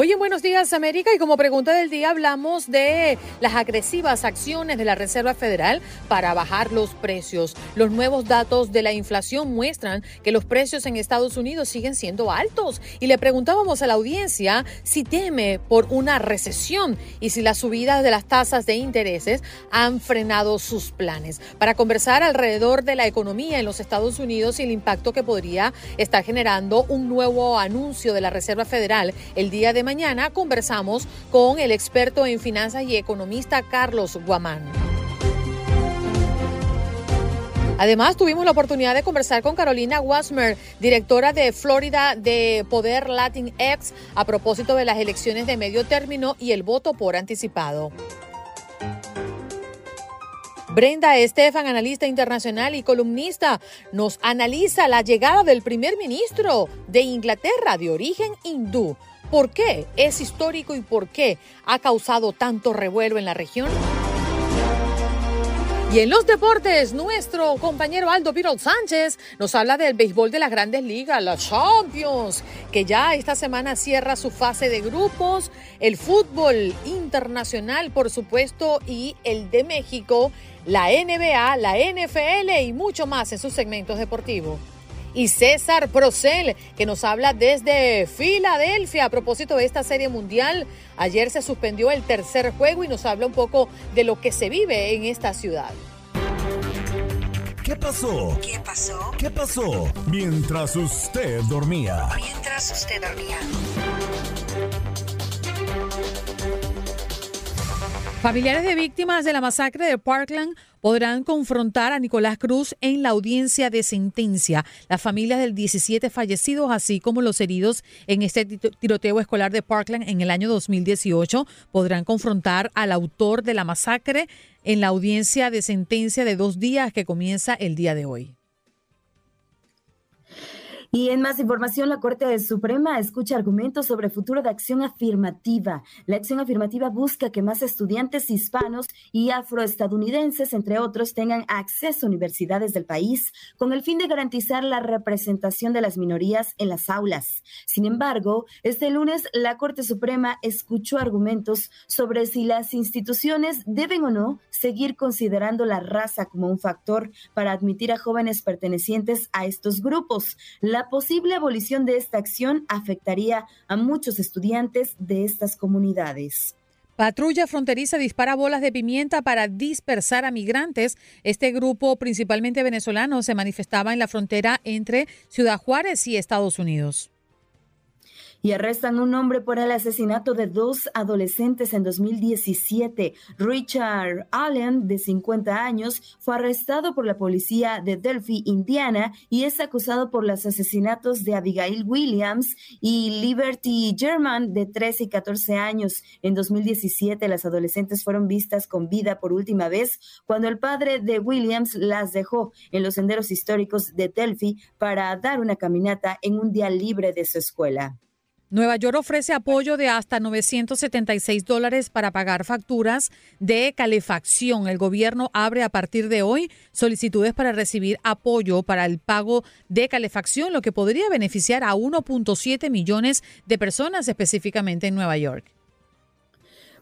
Hoy en Buenos Días América y como pregunta del día hablamos de las agresivas acciones de la Reserva Federal para bajar los precios. Los nuevos datos de la inflación muestran que los precios en Estados Unidos siguen siendo altos y le preguntábamos a la audiencia si teme por una recesión y si las subidas de las tasas de intereses han frenado sus planes. Para conversar alrededor de la economía en los Estados Unidos y el impacto que podría estar generando un nuevo anuncio de la Reserva Federal el día de mañana conversamos con el experto en finanzas y economista Carlos Guamán. Además, tuvimos la oportunidad de conversar con Carolina Wasmer, directora de Florida de Poder Latin X, a propósito de las elecciones de medio término y el voto por anticipado. Brenda Estefan, analista internacional y columnista, nos analiza la llegada del primer ministro de Inglaterra de origen hindú. ¿Por qué es histórico y por qué ha causado tanto revuelo en la región? Y en los deportes, nuestro compañero Aldo Pirol Sánchez nos habla del béisbol de las grandes ligas, la Champions, que ya esta semana cierra su fase de grupos, el fútbol internacional, por supuesto, y el de México, la NBA, la NFL y mucho más en sus segmentos deportivos y César Procel, que nos habla desde Filadelfia a propósito de esta serie mundial. Ayer se suspendió el tercer juego y nos habla un poco de lo que se vive en esta ciudad. ¿Qué pasó? ¿Qué pasó? ¿Qué pasó? Mientras usted dormía. Mientras usted dormía. Familiares de víctimas de la masacre de Parkland podrán confrontar a Nicolás Cruz en la audiencia de sentencia. Las familias del 17 fallecidos, así como los heridos en este tiroteo escolar de Parkland en el año 2018, podrán confrontar al autor de la masacre en la audiencia de sentencia de dos días que comienza el día de hoy. Y en más información, la Corte Suprema escucha argumentos sobre futuro de acción afirmativa. La acción afirmativa busca que más estudiantes hispanos y afroestadounidenses, entre otros, tengan acceso a universidades del país con el fin de garantizar la representación de las minorías en las aulas. Sin embargo, este lunes la Corte Suprema escuchó argumentos sobre si las instituciones deben o no seguir considerando la raza como un factor para admitir a jóvenes pertenecientes a estos grupos. La la posible abolición de esta acción afectaría a muchos estudiantes de estas comunidades. Patrulla fronteriza dispara bolas de pimienta para dispersar a migrantes. Este grupo, principalmente venezolano, se manifestaba en la frontera entre Ciudad Juárez y Estados Unidos y arrestan un hombre por el asesinato de dos adolescentes en 2017. Richard Allen, de 50 años, fue arrestado por la policía de Delphi, Indiana, y es acusado por los asesinatos de Abigail Williams y Liberty German, de 13 y 14 años. En 2017, las adolescentes fueron vistas con vida por última vez cuando el padre de Williams las dejó en los senderos históricos de Delphi para dar una caminata en un día libre de su escuela. Nueva York ofrece apoyo de hasta 976 dólares para pagar facturas de calefacción. El gobierno abre a partir de hoy solicitudes para recibir apoyo para el pago de calefacción, lo que podría beneficiar a 1.7 millones de personas específicamente en Nueva York.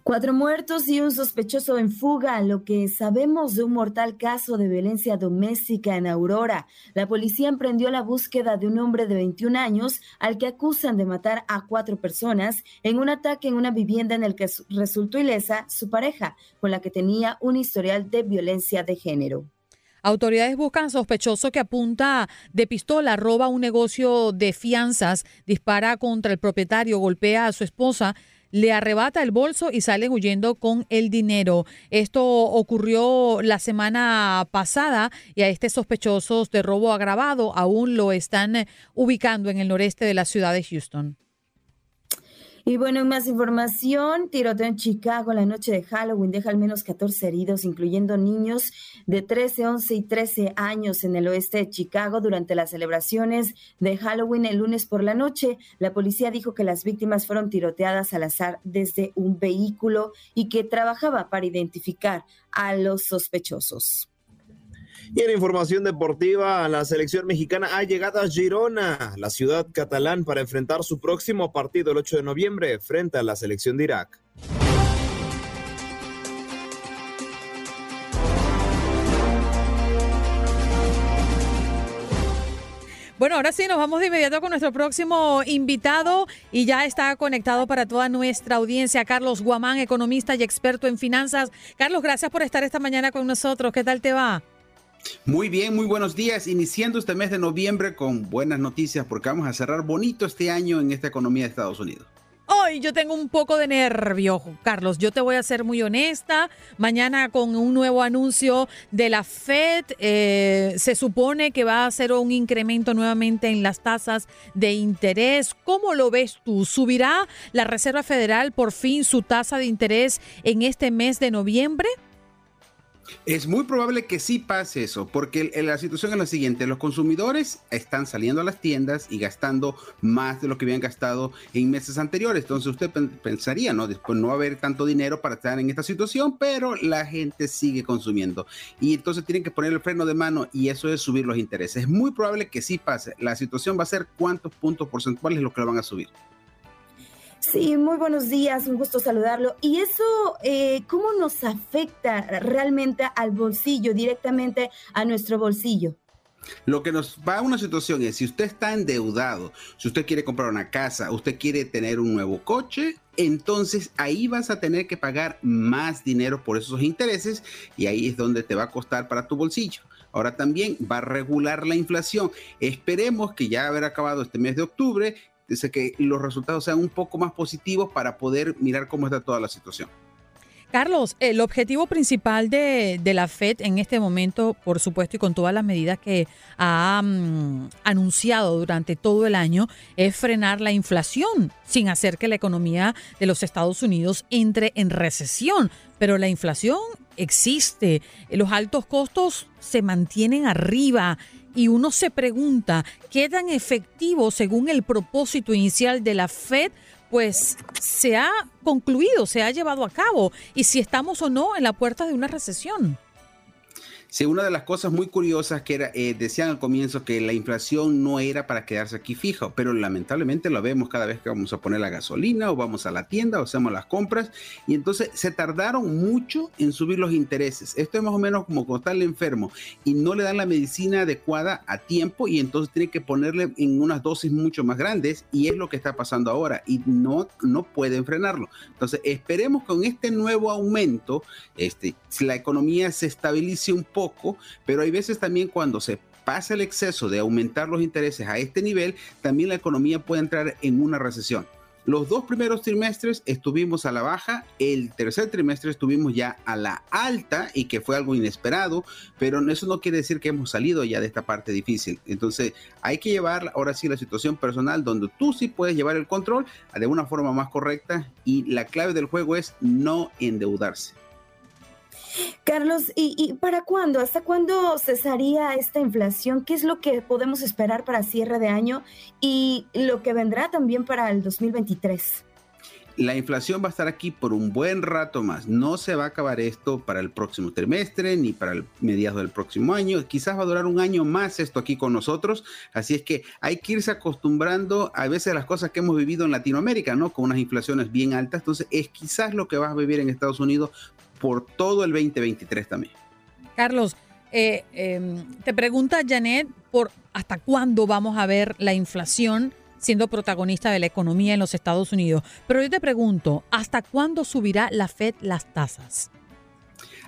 Cuatro muertos y un sospechoso en fuga, lo que sabemos de un mortal caso de violencia doméstica en Aurora. La policía emprendió la búsqueda de un hombre de 21 años al que acusan de matar a cuatro personas en un ataque en una vivienda en el que resultó ilesa su pareja, con la que tenía un historial de violencia de género. Autoridades buscan sospechoso que apunta de pistola, roba un negocio de fianzas, dispara contra el propietario, golpea a su esposa le arrebata el bolso y salen huyendo con el dinero. Esto ocurrió la semana pasada y a este sospechoso de robo agravado aún lo están ubicando en el noreste de la ciudad de Houston. Y bueno, más información, tiroteo en Chicago la noche de Halloween deja al menos 14 heridos, incluyendo niños de 13, 11 y 13 años en el oeste de Chicago durante las celebraciones de Halloween el lunes por la noche. La policía dijo que las víctimas fueron tiroteadas al azar desde un vehículo y que trabajaba para identificar a los sospechosos. Y en información deportiva, la selección mexicana ha llegado a Girona, la ciudad catalán, para enfrentar su próximo partido el 8 de noviembre frente a la selección de Irak. Bueno, ahora sí, nos vamos de inmediato con nuestro próximo invitado y ya está conectado para toda nuestra audiencia, Carlos Guamán, economista y experto en finanzas. Carlos, gracias por estar esta mañana con nosotros. ¿Qué tal te va? Muy bien, muy buenos días. Iniciando este mes de noviembre con buenas noticias porque vamos a cerrar bonito este año en esta economía de Estados Unidos. Hoy yo tengo un poco de nervio, Carlos. Yo te voy a ser muy honesta. Mañana con un nuevo anuncio de la Fed, eh, se supone que va a hacer un incremento nuevamente en las tasas de interés. ¿Cómo lo ves tú? ¿Subirá la Reserva Federal por fin su tasa de interés en este mes de noviembre? Es muy probable que sí pase eso, porque la situación es la siguiente, los consumidores están saliendo a las tiendas y gastando más de lo que habían gastado en meses anteriores, entonces usted pensaría, ¿no? Después no va a haber tanto dinero para estar en esta situación, pero la gente sigue consumiendo y entonces tienen que poner el freno de mano y eso es subir los intereses. Es muy probable que sí pase, la situación va a ser cuántos puntos porcentuales es lo que lo van a subir. Sí, muy buenos días, un gusto saludarlo. ¿Y eso eh, cómo nos afecta realmente al bolsillo, directamente a nuestro bolsillo? Lo que nos va a una situación es, si usted está endeudado, si usted quiere comprar una casa, usted quiere tener un nuevo coche, entonces ahí vas a tener que pagar más dinero por esos intereses y ahí es donde te va a costar para tu bolsillo. Ahora también va a regular la inflación. Esperemos que ya haber acabado este mes de octubre dice que los resultados sean un poco más positivos para poder mirar cómo está toda la situación. Carlos, el objetivo principal de, la Fed en este momento, por supuesto, y con todas las medidas que ha mm, anunciado durante todo el año, es frenar la inflación sin hacer que la economía de los Estados Unidos entre en recesión. Pero la inflación existe, los altos costos se mantienen arriba y uno se pregunta qué tan efectivo, según el propósito inicial de la Fed, pues se ha concluido, se ha llevado a cabo y si estamos o no en la puerta de una recesión. Sí, una de las cosas muy curiosas que era, eh, decían al comienzo que la inflación no era para quedarse aquí fija, pero lamentablemente lo vemos cada vez que vamos a poner la gasolina o vamos a la tienda o hacemos las compras y entonces se tardaron mucho en subir los intereses. Esto es más o menos como el enfermo y no le dan la medicina adecuada a tiempo y entonces tiene que ponerle en unas dosis mucho más grandes y es lo que está pasando ahora y no, no pueden frenarlo. Entonces esperemos con este nuevo aumento, este, la economía se estabilice un poco pero hay veces también cuando se pasa el exceso de aumentar los intereses a este nivel, también la economía puede entrar en una recesión. Los dos primeros trimestres estuvimos a la baja, el tercer trimestre estuvimos ya a la alta y que fue algo inesperado, pero eso no quiere decir que hemos salido ya de esta parte difícil. Entonces hay que llevar ahora sí la situación personal donde tú sí puedes llevar el control de una forma más correcta y la clave del juego es no endeudarse. Carlos, ¿y, para cuándo? ¿Hasta cuándo cesaría esta inflación? ¿Qué es lo que podemos esperar para cierre de año y lo que vendrá también para el 2023? la inflación va a estar aquí por un buen rato más. No se va a acabar esto para el próximo trimestre ni para el mediados del próximo año. Quizás va a durar un año más esto aquí con nosotros. Así es que hay que irse acostumbrando a veces a las cosas que hemos vivido en Latinoamérica, ¿no? Con unas inflaciones bien altas. Entonces es quizás lo que vas a vivir en Estados Unidos por todo el 2023 también. Carlos, eh, em, te pregunta Janet por hasta cuándo vamos a ver la inflación siendo protagonista de la economía en los Estados Unidos. Pero yo te pregunto, ¿hasta cuándo subirá la Fed las tasas?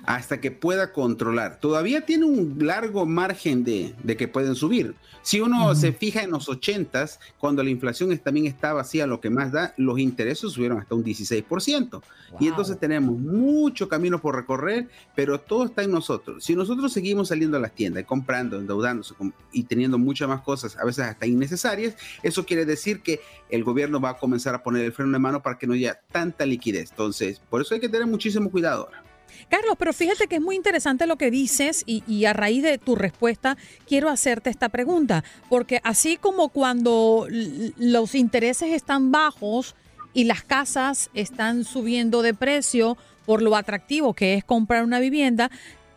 Hasta que pueda controlar. Todavía tiene un largo margen de, que pueden subir. Si uno se fija en los 80 cuando la inflación también estaba así a lo que más da, los intereses subieron hasta un 16%. Y entonces tenemos mucho camino por recorrer, pero todo está en nosotros. Si nosotros seguimos saliendo a las tiendas, comprando, endeudándose y teniendo muchas más cosas, a veces hasta innecesarias, eso quiere decir que el gobierno va a comenzar a poner el freno de mano para que no haya tanta liquidez. Entonces, por eso hay que tener muchísimo cuidado ahora. Carlos, pero fíjate que es muy interesante lo que dices y, a raíz de tu respuesta quiero hacerte esta pregunta, porque así como cuando los intereses están bajos y las casas están subiendo de precio por lo atractivo que es comprar una vivienda,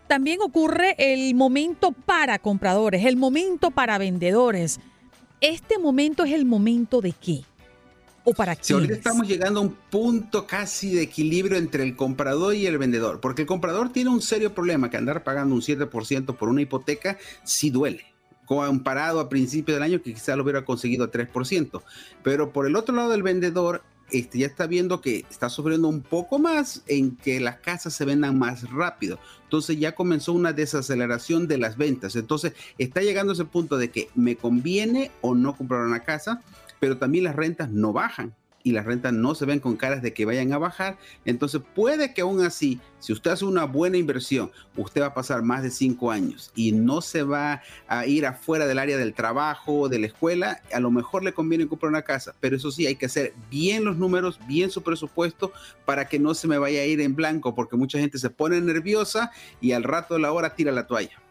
también ocurre el momento para compradores, el momento para vendedores. ¿Este momento es el momento de qué? ¿O para Si ahorita estamos llegando a un punto casi de equilibrio entre el comprador y el vendedor, porque el comprador tiene un serio problema que andar pagando un 7% por una hipoteca sí duele comparado a principios del año que quizá lo hubiera conseguido a 3%. Pero por el otro lado del vendedor, este, ya está viendo que está sufriendo un poco más en que las casas se vendan más rápido. Entonces ya comenzó una desaceleración de las ventas. Entonces está llegando ese punto de que me conviene o no comprar una casa pero también las rentas no bajan y las rentas no se ven con caras de que vayan a bajar. Entonces puede que aún así, si usted hace una buena inversión, usted va a pasar más de cinco años y no se va a ir afuera del área del trabajo de la escuela, a lo mejor le conviene comprar una casa. Pero eso sí, hay que hacer bien los números, bien su presupuesto para que no se me vaya a ir en blanco, porque mucha gente se pone nerviosa y al rato de la hora tira la toalla.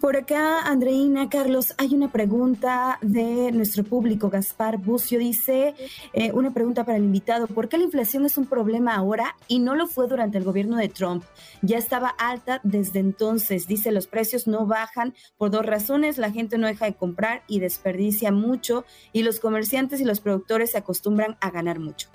Por acá, Andreina, Carlos, hay una pregunta de nuestro público. Gaspar Bucio dice, eh, una pregunta para el invitado, ¿por qué la inflación es un problema ahora y no lo fue durante el gobierno de Trump? Ya estaba alta desde entonces. Dice, los precios no bajan por dos razones, la gente no deja de comprar y desperdicia mucho y los comerciantes y los productores se acostumbran a ganar mucho.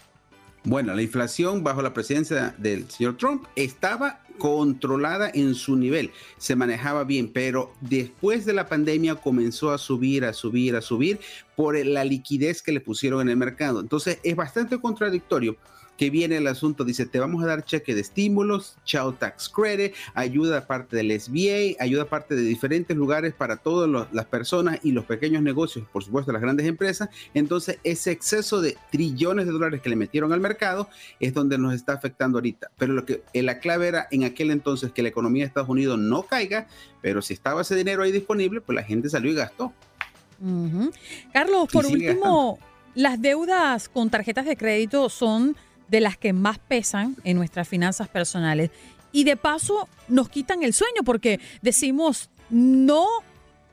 Bueno, la inflación bajo la presidencia del señor Trump estaba controlada en su nivel, se manejaba bien, pero después de la pandemia comenzó a subir, a subir, a subir por la liquidez que le pusieron en el mercado. Entonces es bastante contradictorio que viene el asunto, dice, te vamos a dar cheque de estímulos, Child Tax Credit, ayuda aparte del SBA, ayuda aparte de diferentes lugares para todas las personas y los pequeños negocios, por supuesto las grandes empresas. Entonces, ese exceso de trillones de dólares que le metieron al mercado es donde nos está afectando ahorita. Pero lo que eh, la clave era en aquel entonces que la economía de Estados Unidos no caiga, pero si estaba ese dinero ahí disponible, pues la gente salió y gastó. Carlos, por último, las deudas con tarjetas de crédito son de las que más pesan en nuestras finanzas personales. Y de paso nos quitan el sueño porque decimos, no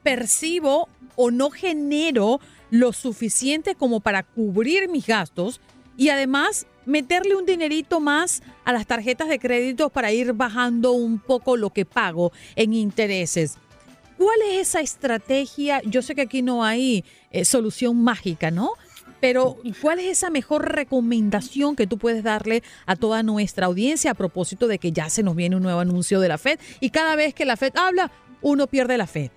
percibo o no genero lo suficiente como para cubrir mis gastos y además meterle un dinerito más a las tarjetas de crédito para ir bajando un poco lo que pago en intereses. ¿Cuál es esa estrategia? Yo sé que aquí no hay eh, solución mágica, ¿no? Pero, ¿cuál es esa mejor recomendación que tú puedes darle a toda nuestra audiencia a propósito de que ya se nos viene un nuevo anuncio de la Fed y cada vez que la Fed habla, uno pierde la fe?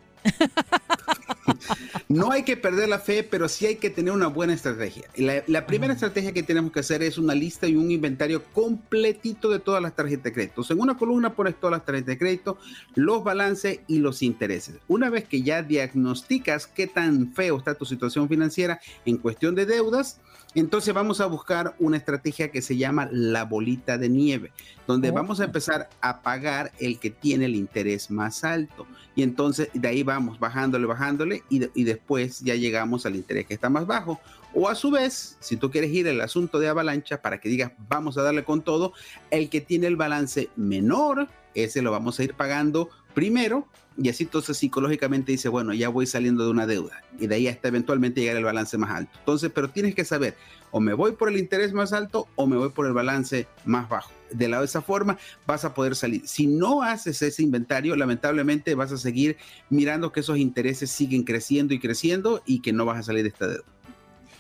No hay que perder la fe, pero sí hay que tener una buena estrategia. La, la primera estrategia que tenemos que hacer es una lista y un inventario completito de todas las tarjetas de crédito. En una columna pones todas las tarjetas de crédito, los balances y los intereses. Una vez que ya diagnosticas qué tan feo está tu situación financiera en cuestión de deudas, entonces vamos a buscar una estrategia que se llama la bolita de nieve, donde vamos a empezar a pagar el que tiene el interés más alto. Y entonces de ahí vamos bajándole, bajándole y, y después ya llegamos al interés que está más bajo. O a su vez, si tú quieres ir al asunto de avalancha para que digas vamos a darle con todo, el que tiene el balance menor, ese lo vamos a ir pagando primero y así entonces psicológicamente dice, bueno, ya voy saliendo de una deuda y de ahí hasta eventualmente llegar al balance más alto. Entonces, pero tienes que saber, o me voy por el interés más alto o me voy por el balance más bajo. De la, de esa forma vas a poder salir. Si no haces ese inventario, lamentablemente vas a seguir mirando que esos intereses siguen creciendo y creciendo y que no vas a salir de esta deuda.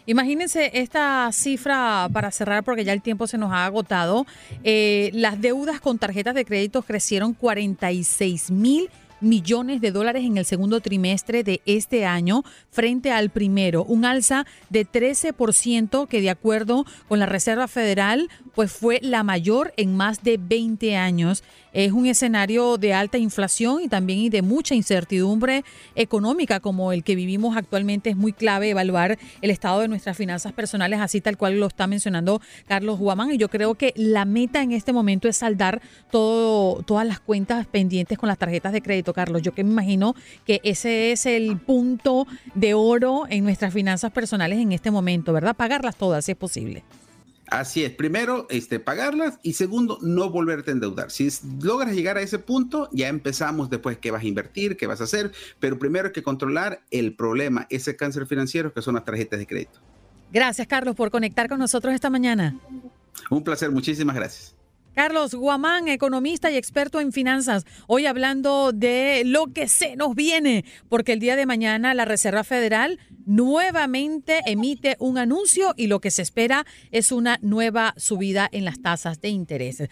Imagínense esta cifra para cerrar porque ya el tiempo se nos ha agotado. Eh, las deudas con tarjetas de crédito crecieron 46 mil millones de dólares en el segundo trimestre de este año frente al primero, un alza de 13% que de acuerdo con la Reserva Federal pues fue la mayor en más de 20 años. Es un escenario de alta inflación y también de mucha incertidumbre económica como el que vivimos actualmente. Es muy clave evaluar el estado de nuestras finanzas personales, así tal cual lo está mencionando Carlos Guamán. Y yo creo que la meta en este momento es saldar todo, todas las cuentas pendientes con las tarjetas de crédito, Carlos. Yo que me imagino que ese es el punto de oro en nuestras finanzas personales en este momento, ¿verdad? Pagarlas todas si es posible. Así es, primero, este, pagarlas y segundo, no volverte a endeudar. Si logras llegar a ese punto, ya empezamos después qué vas a invertir, qué vas a hacer, pero primero hay que controlar el problema, ese cáncer financiero que son las tarjetas de crédito. Gracias, Carlos, por conectar con nosotros esta mañana. Un placer, muchísimas gracias. Carlos Guamán, economista y experto en finanzas, hoy hablando de lo que se nos viene, porque el día de mañana la Reserva Federal nuevamente emite un anuncio y lo que se espera es una nueva subida en las tasas de interés.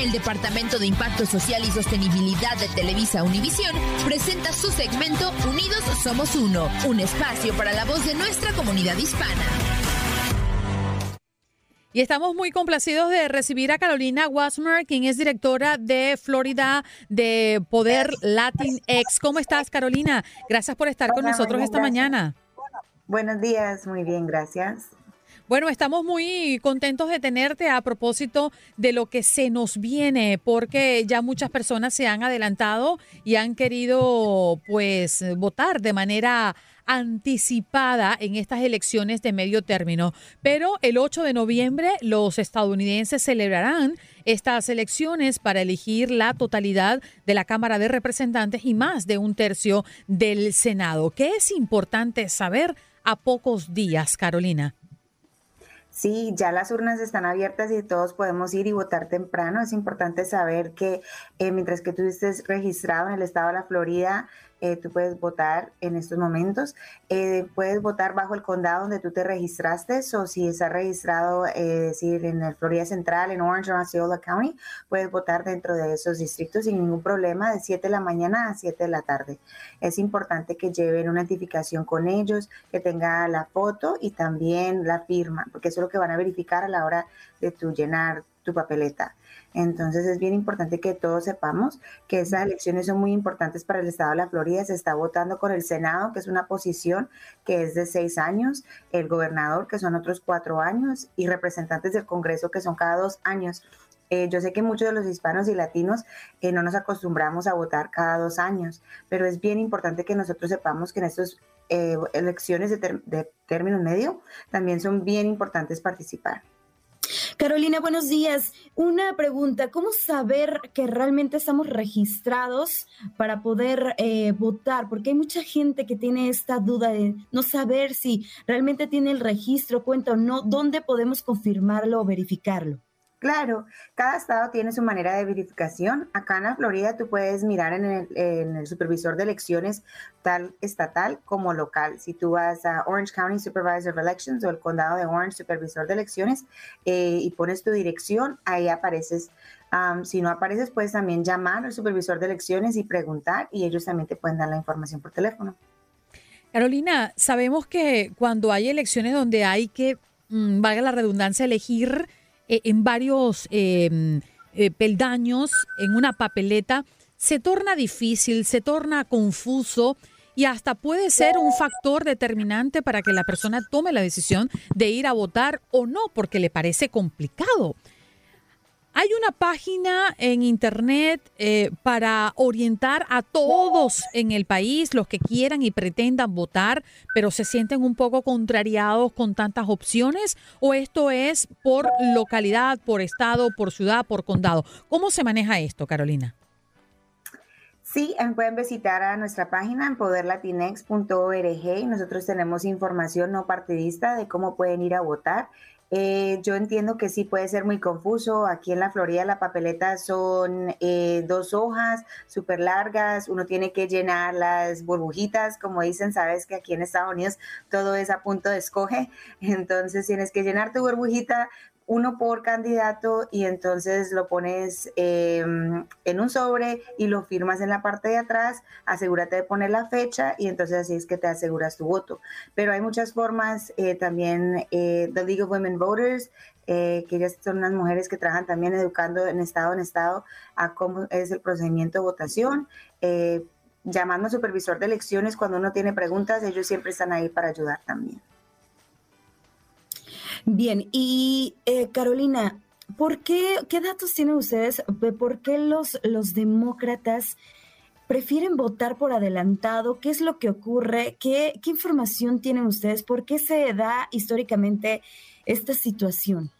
El Departamento de Impacto Social y Sostenibilidad de Televisa Univisión presenta su segmento Unidos Somos Uno, un espacio para la voz de nuestra comunidad hispana. Y estamos muy complacidos de recibir a Carolina Wasmer, quien es directora de Florida de Poder Latinx. ¿Cómo estás, Carolina? Gracias por estar con nosotros esta mañana. Buenos días, muy bien, gracias. Bueno, estamos muy contentos de tenerte a propósito de lo que se nos viene, porque ya muchas personas se han adelantado y han querido pues votar de manera anticipada en estas elecciones de medio término. Pero el 8 de noviembre los estadounidenses celebrarán estas elecciones para elegir la totalidad de la Cámara de Representantes y más de un tercio del Senado. ¿Qué es importante saber a pocos días, Carolina? Sí, ya las urnas están abiertas y todos podemos ir y votar temprano. Es importante saber que eh, mientras que tú estés registrado en el estado de la Florida, eh, tú puedes votar en estos momentos. Eh, puedes votar bajo el condado donde tú te registraste, o si estás registrado, es decir, en el Florida Central, en Orange o Osceola County, puedes votar dentro de esos distritos sin ningún problema de 7 de la mañana a 7 de la tarde. Es importante que lleven una identificación con ellos, que tenga la foto y también la firma, porque eso es lo que van a verificar a la hora de tu llenar tu papeleta. Entonces es bien importante que todos sepamos que esas elecciones son muy importantes para el estado de la Florida. Se está votando con el Senado, que es una posición que es de seis años, el gobernador, que son otros cuatro años, y representantes del Congreso, que son cada dos años. Eh, yo sé que muchos de los hispanos y latinos eh, no nos acostumbramos a votar cada dos años, pero es bien importante que nosotros sepamos que en estas eh, elecciones de, de término medio también son bien importantes participar. Carolina, buenos días. Una pregunta, ¿cómo saber que realmente estamos registrados para poder eh, votar? Porque hay mucha gente que tiene esta duda de no saber si realmente tiene el registro, cuenta o no. ¿Dónde podemos confirmarlo o verificarlo? Claro, cada estado tiene su manera de verificación. Acá en la Florida tú puedes mirar en el, supervisor de elecciones tal estatal como local. Si tú vas a Orange County Supervisor of Elections o el condado de Orange Supervisor de Elecciones eh, y pones tu dirección, ahí apareces. si no apareces, puedes también llamar al supervisor de elecciones y preguntar y ellos también te pueden dar la información por teléfono. Carolina, sabemos que cuando hay elecciones donde hay que, mm, valga la redundancia, elegir eh, en varios em, eh, peldaños, en una papeleta, se torna difícil, se torna confuso y hasta puede ser un factor determinante para que la persona tome la decisión de ir a votar o no, porque le parece complicado. Hay una página en internet eh, para orientar a todos en el país, los que quieran y pretendan votar, pero se sienten un poco contrariados con tantas opciones, o esto es por localidad, por estado, por ciudad, por condado. ¿Cómo se maneja esto, Carolina? Sí, pueden visitar a nuestra página en poderlatinex.org y nosotros tenemos información no partidista de cómo pueden ir a votar. Eh, yo entiendo que sí puede ser muy confuso. Aquí en la Florida la papeleta son eh, dos hojas súper largas. Uno tiene que llenar las burbujitas, como dicen, sabes que aquí en Estados Unidos todo es a punto de escoge. Entonces tienes que llenar tu burbujita, uno por candidato y entonces lo pones em, en un sobre y lo firmas en la parte de atrás, asegúrate de poner la fecha y entonces así es que te aseguras tu voto. Pero hay muchas formas, eh, también eh, The League of Women Voters, eh, que ellas son unas mujeres que trabajan también educando en estado en estado a cómo es el procedimiento de votación. llamando a supervisor de elecciones cuando uno tiene preguntas, ellos siempre están ahí para ayudar también. Bien, y eh, Carolina, ¿por qué, qué datos tienen ustedes? ¿Por qué los, los demócratas prefieren votar por adelantado? ¿Qué es lo que ocurre? ¿Qué, ¿Qué información tienen ustedes? ¿Por qué se da históricamente esta situación?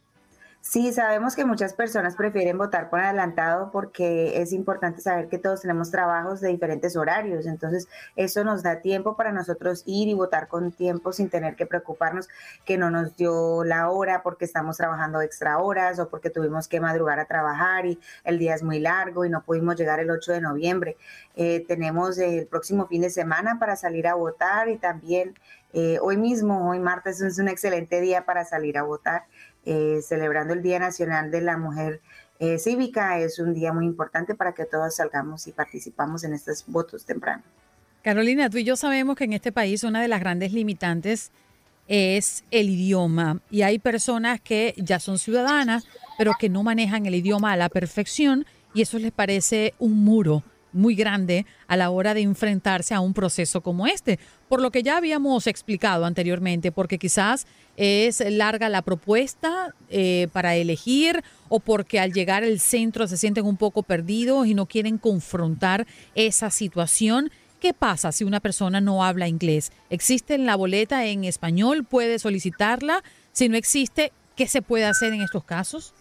Sí, sabemos que muchas personas prefieren votar por adelantado porque es importante saber que todos tenemos trabajos de diferentes horarios, entonces eso nos da tiempo para nosotros ir y votar con tiempo sin tener que preocuparnos que no nos dio la hora porque estamos trabajando extra horas o porque tuvimos que madrugar a trabajar y el día es muy largo y no pudimos llegar el 8 de noviembre. Eh, tenemos el próximo fin de semana para salir a votar y también eh, hoy mismo, hoy martes es un excelente día para salir a votar. Eh, celebrando el Día Nacional de la Mujer eh, Cívica. Es un día muy importante para que todos salgamos y participamos en estos votos tempranos. Carolina, tú y yo sabemos que en este país una de las grandes limitantes es el idioma y hay personas que ya son ciudadanas, pero que no manejan el idioma a la perfección y eso les parece un muro muy grande a la hora de enfrentarse a un proceso como este, por lo que ya habíamos explicado anteriormente, porque quizás es larga la propuesta eh, para elegir o porque al llegar al centro se sienten un poco perdidos y no quieren confrontar esa situación. ¿Qué pasa si una persona no habla inglés? ¿Existe la boleta en español? ¿Puede solicitarla? Si no existe, ¿qué se puede hacer en estos casos?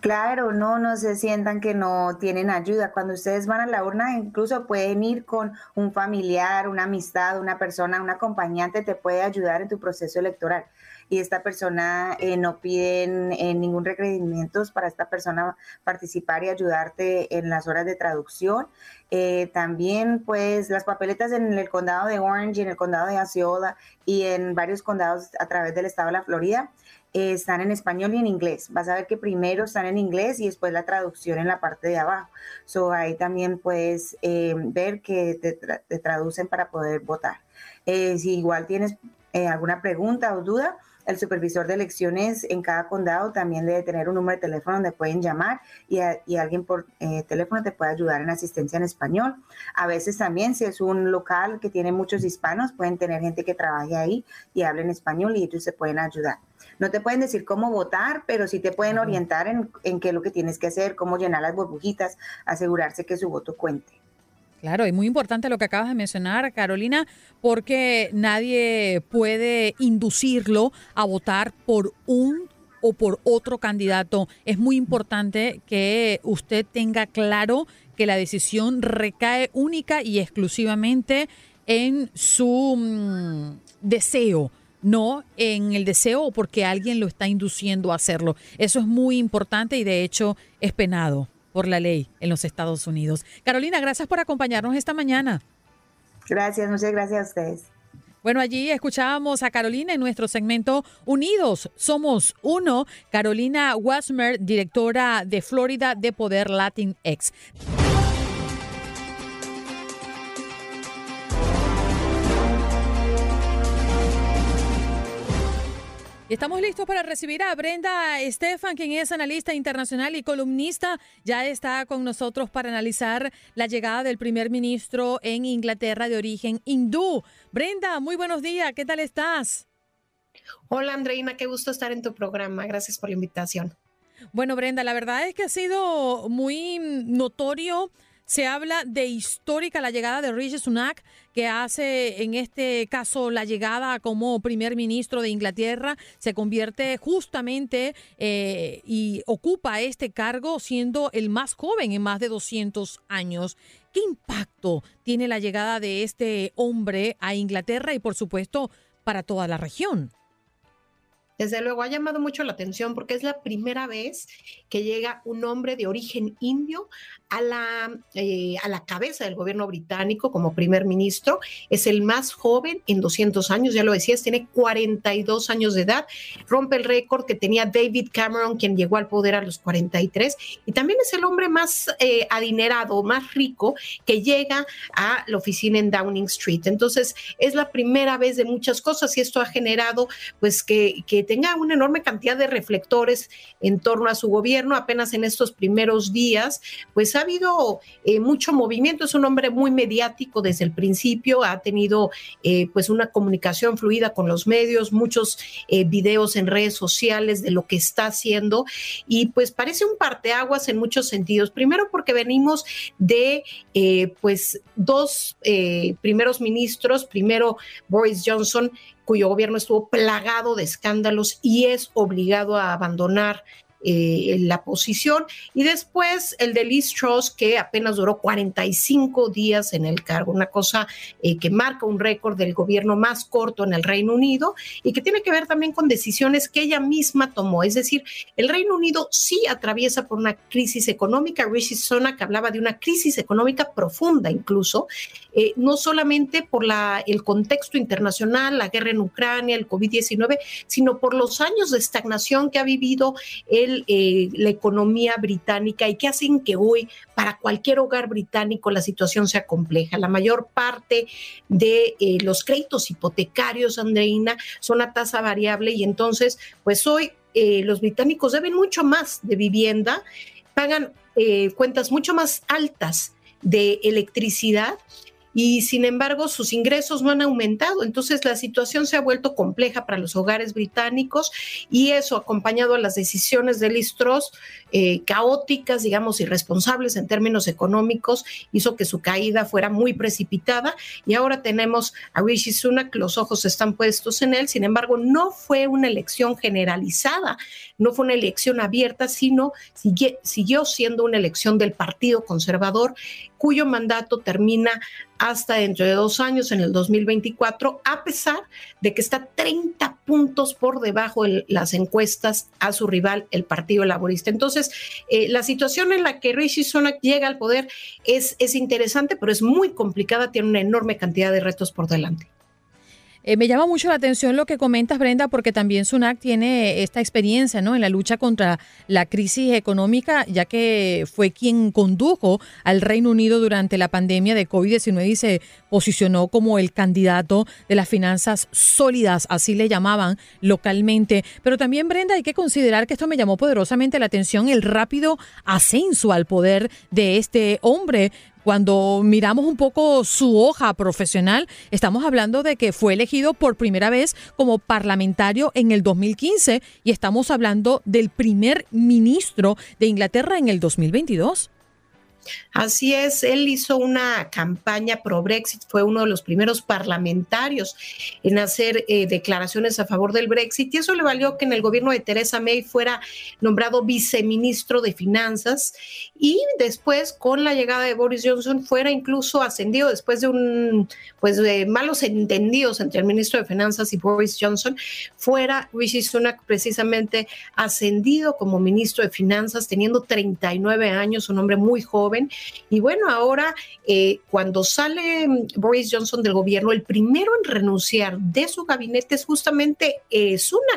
Claro, no, no se sientan que no tienen ayuda. Cuando ustedes van a la urna, incluso pueden ir con un familiar, una amistad, una persona, un acompañante, te puede ayudar en tu proceso electoral. Y esta persona eh, no piden eh, ningún requerimiento para esta persona participar y ayudarte en las horas de traducción. Eh, también, pues, las papeletas en el condado de Orange en el condado de Osceola y en varios condados a través del estado de la Florida están en español y en inglés. Vas a ver que primero están en inglés y después la traducción en la parte de abajo. So, ahí también puedes eh, ver que te, traducen para poder votar. Eh, si igual tienes eh, alguna pregunta o duda, el supervisor de elecciones en cada condado también debe tener un número de teléfono donde pueden llamar y, alguien por teléfono te puede ayudar en asistencia en español. A veces también, si es un local que tiene muchos hispanos, pueden tener gente que trabaje ahí y hable en español y ellos se pueden ayudar. No te pueden decir cómo votar, pero sí te pueden orientar en, qué es lo que tienes que hacer, cómo llenar las burbujitas, asegurarse que su voto cuente. Claro, y muy importante lo que acabas de mencionar, Carolina, porque nadie puede inducirlo a votar por un o por otro candidato. Es muy importante que usted tenga claro que la decisión recae única y exclusivamente en su mm, deseo no en el deseo porque alguien lo está induciendo a hacerlo. Eso es muy importante y de hecho es penado por la ley en los Estados Unidos. Carolina, gracias por acompañarnos esta mañana. Gracias, muchas gracias a ustedes. Bueno, allí escuchábamos a Carolina en nuestro segmento Unidos Somos Uno. Carolina Wasmer, directora de Florida de Poder Latinx. Y estamos listos para recibir a Brenda Estefan, quien es analista internacional y columnista. Ya está con nosotros para analizar la llegada del primer ministro en Inglaterra de origen hindú. Brenda, muy buenos días. ¿Qué tal estás? Hola, Andreina. Qué gusto estar en tu programa. Gracias por la invitación. Bueno, Brenda, la verdad es que ha sido muy notorio Se habla de histórica la llegada de Rishi Sunak, que hace en este caso la llegada como primer ministro de Inglaterra, se convierte justamente eh, y ocupa este cargo siendo el más joven en más de 200 años. ¿Qué impacto tiene la llegada de este hombre a Inglaterra y por supuesto para toda la región? Desde luego ha llamado mucho la atención porque es la primera vez que llega un hombre de origen indio a la, eh, a la cabeza del gobierno británico como primer ministro. Es el más joven en 200 años, ya lo decías, tiene 42 años de edad. Rompe el récord que tenía David Cameron, quien llegó al poder a los 43. Y también es el hombre más eh, adinerado, más rico, que llega a la oficina en Downing Street. Entonces, es la primera vez de muchas cosas y esto ha generado pues que, que tenga una enorme cantidad de reflectores en torno a su gobierno. Apenas en estos primeros días, pues ha habido eh, mucho movimiento, es un hombre muy mediático desde el principio, ha tenido eh, pues una comunicación fluida con los medios, muchos eh, videos en redes sociales de lo que está haciendo y pues parece un parteaguas en muchos sentidos. Primero porque venimos de pues dos primeros ministros, primero Boris Johnson, cuyo gobierno estuvo plagado de escándalos y es obligado a abandonar eh, la posición. Y después el de Liz Truss, que apenas duró 45 días en el cargo, una cosa eh, que marca un récord del gobierno más corto en el Reino Unido y que tiene que ver también con decisiones que ella misma tomó. Es decir, el Reino Unido sí atraviesa por una crisis económica. Rishi Sunak hablaba de una crisis económica profunda incluso, eh, no solamente por la, el contexto internacional, la guerra en Ucrania, el COVID-19, sino por los años de estagnación que ha vivido el eh, la economía británica y que hacen que hoy para cualquier hogar británico la situación sea compleja. La mayor parte de eh, los créditos hipotecarios, Andreina, son a tasa variable y entonces, pues hoy eh, los británicos deben mucho más de vivienda, pagan cuentas mucho más altas de electricidad y sin embargo sus ingresos no han aumentado. Entonces la situación se ha vuelto compleja para los hogares británicos y eso acompañado a las decisiones de Listros eh, caóticas, digamos, irresponsables en términos económicos, hizo que su caída fuera muy precipitada y ahora tenemos a Rishi Sunak, los ojos están puestos en él, sin embargo no fue una elección generalizada, no fue una elección abierta, sino siguió siendo una elección del Partido Conservador cuyo mandato termina hasta dentro de dos años, en el 2024, a pesar de que está 30 puntos por debajo en las encuestas a su rival, el Partido Laborista. Entonces, eh, la situación en la que Rishi Sunak llega al poder es, es interesante, pero es muy complicada, tiene una enorme cantidad de retos por delante. Eh, me llama mucho la atención lo que comentas, Brenda, porque también Sunak tiene esta experiencia ¿no? en la lucha contra la crisis económica, ya que fue quien condujo al Reino Unido durante la pandemia de COVID-19 y se posicionó como el candidato de las finanzas sólidas, así le llamaban localmente. Pero también, Brenda, hay que considerar que esto me llamó poderosamente la atención, el rápido ascenso al poder de este hombre cuando miramos un poco su hoja profesional, estamos hablando de que fue elegido por primera vez como parlamentario en el 2015 y estamos hablando del primer ministro de Inglaterra en el 2022. Así es, él hizo una campaña pro Brexit, fue uno de los primeros parlamentarios en hacer eh, declaraciones a favor del Brexit y eso le valió que en el gobierno de Theresa May fuera nombrado viceministro de Finanzas y después con la llegada de Boris Johnson fuera incluso ascendido después de un pues de malos entendidos entre el ministro de Finanzas y Boris Johnson, fuera Rishi Sunak precisamente ascendido como ministro de Finanzas teniendo 39 años, un hombre muy joven y bueno, ahora eh, cuando sale mm, Boris Johnson del gobierno, el primero en renunciar de su gabinete es justamente eh,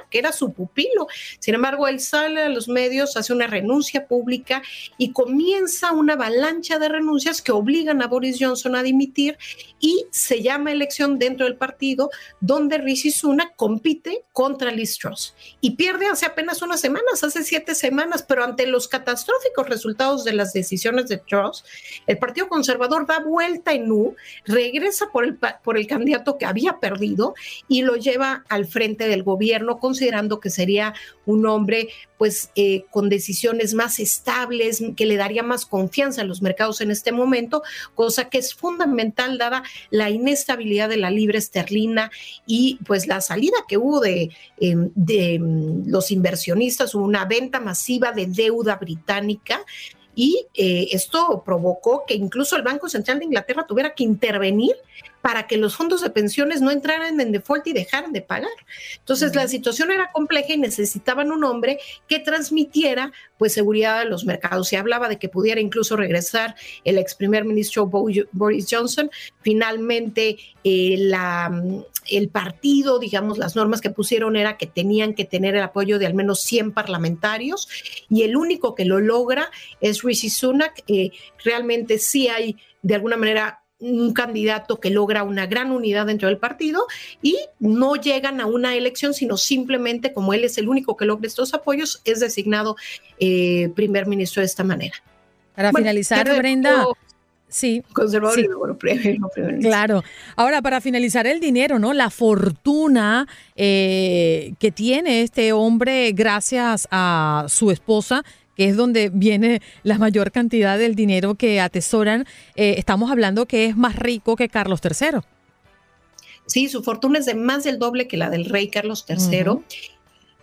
que era su pupilo. Sin embargo, él sale a los medios, hace una renuncia pública y comienza una avalancha de renuncias que obligan a Boris Johnson a dimitir y se llama elección dentro del partido donde Rishi Sunak compite contra Liz Truss y pierde hace apenas unas semanas, hace siete semanas, pero ante los catastróficos resultados de las decisiones de Elizabeth el Partido Conservador da vuelta en U, regresa por el, por el candidato que había perdido y lo lleva al frente del gobierno, considerando que sería un hombre pues eh, con decisiones más estables, que le daría más confianza en los mercados en este momento, cosa que es fundamental dada la inestabilidad de la libre esterlina y pues la salida que hubo de, em, de em, los inversionistas, una venta masiva de deuda británica y eh, esto provocó que incluso el Banco Central de Inglaterra tuviera que intervenir para que los fondos de pensiones no entraran en default y dejaran de pagar. Entonces la situación era compleja y necesitaban un hombre que transmitiera pues seguridad a los mercados. Se hablaba de que pudiera incluso regresar el ex primer ministro Boris Johnson. Finalmente eh, la, el partido, digamos, las normas que pusieron era que tenían que tener el apoyo de al menos 100 parlamentarios y el único que lo logra es Rishi Sunak. Eh, realmente sí hay de alguna manera un candidato que logra una gran unidad dentro del partido y no llegan a una elección, sino simplemente como él es el único que logra estos apoyos, es designado eh, primer ministro de esta manera. Para finalizar, Brenda. Sí. Conservador Claro. Ahora, para finalizar el dinero, ¿no? La fortuna eh, que tiene este hombre gracias a su esposa que es donde viene la mayor cantidad del dinero que atesoran, eh, estamos hablando que es más rico que Carlos III. Sí, su fortuna es de más del doble que la del rey Carlos III.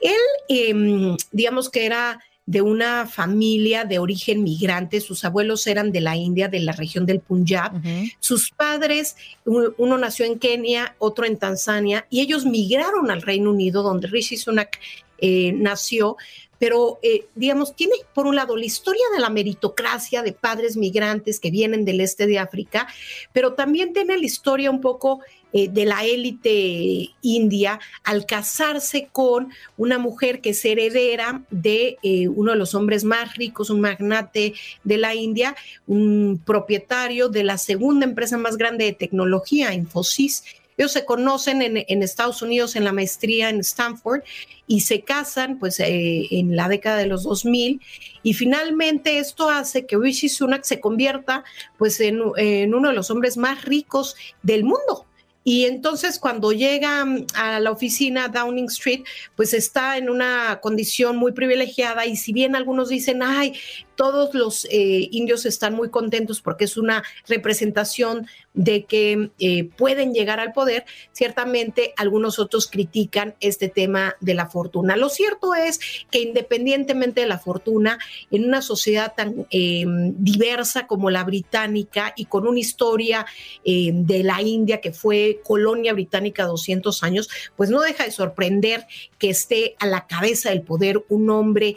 Él, em, digamos que era de una familia de origen migrante. Sus abuelos eran de la India, de la región del Punjab. Sus padres, uno nació en Kenia, otro en Tanzania, y ellos migraron al Reino Unido, donde Rishi Sunak eh, nació pero eh, digamos, tiene por un lado la historia de la meritocracia de padres migrantes que vienen del este de África, pero también tiene la historia un poco eh, de la élite india al casarse con una mujer que es heredera de eh, uno de los hombres más ricos, un magnate de la India, un propietario de la segunda empresa más grande de tecnología, Infosys ellos se conocen en, Estados Unidos en la maestría en Stanford y se casan pues eh, en la década de los 2000 y finalmente esto hace que Rishi Sunak se convierta pues en, en uno de los hombres más ricos del mundo. Y entonces cuando llega a la oficina Downing Street, pues está en una condición muy privilegiada y si bien algunos dicen, ay, todos los eh, indios están muy contentos porque es una representación de que eh, pueden llegar al poder, ciertamente algunos otros critican este tema de la fortuna. Lo cierto es que independientemente de la fortuna, en una sociedad tan em, diversa como la británica y con una historia em, de la India que fue colonia británica 200 años, pues no deja de sorprender que esté a la cabeza del poder un hombre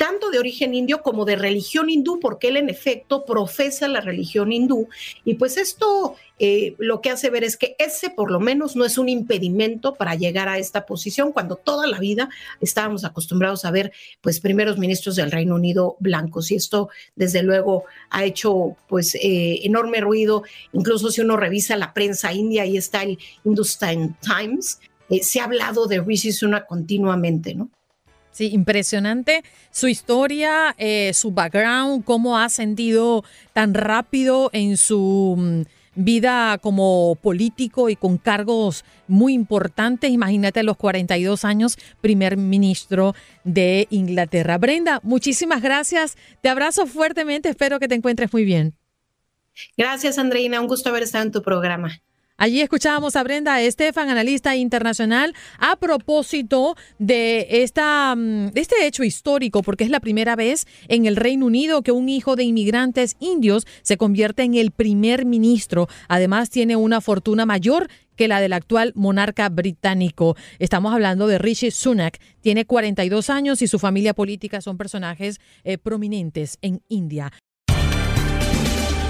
tanto de origen indio como de religión hindú, porque él en efecto profesa la religión hindú. Y pues esto eh, lo que hace ver es que ese por lo menos no es un impedimento para llegar a esta posición, cuando toda la vida estábamos acostumbrados a ver pues primeros ministros del Reino Unido blancos. Y esto desde luego ha hecho pues eh, enorme ruido, incluso si uno revisa la prensa india, ahí está el Hindustan Times, eh, se ha hablado de Rishi Sunak continuamente, ¿no? Sí, impresionante su historia, eh, su background, cómo ha ascendido tan rápido en su mm, vida como político y con cargos muy importantes. Imagínate los 42 años, primer ministro de Inglaterra. Brenda, muchísimas gracias. Te abrazo fuertemente. Espero que te encuentres muy bien. Gracias, Andreina. Un gusto haber estado en tu programa. Allí escuchábamos a Brenda Estefan, analista internacional, a propósito de esta, mm, este hecho histórico, porque es la primera vez en el Reino Unido que un hijo de inmigrantes indios se convierte en el primer ministro. Además, tiene una fortuna mayor que la del actual monarca británico. Estamos hablando de Rishi Sunak. Tiene 42 años y su familia política son personajes eh, prominentes en India.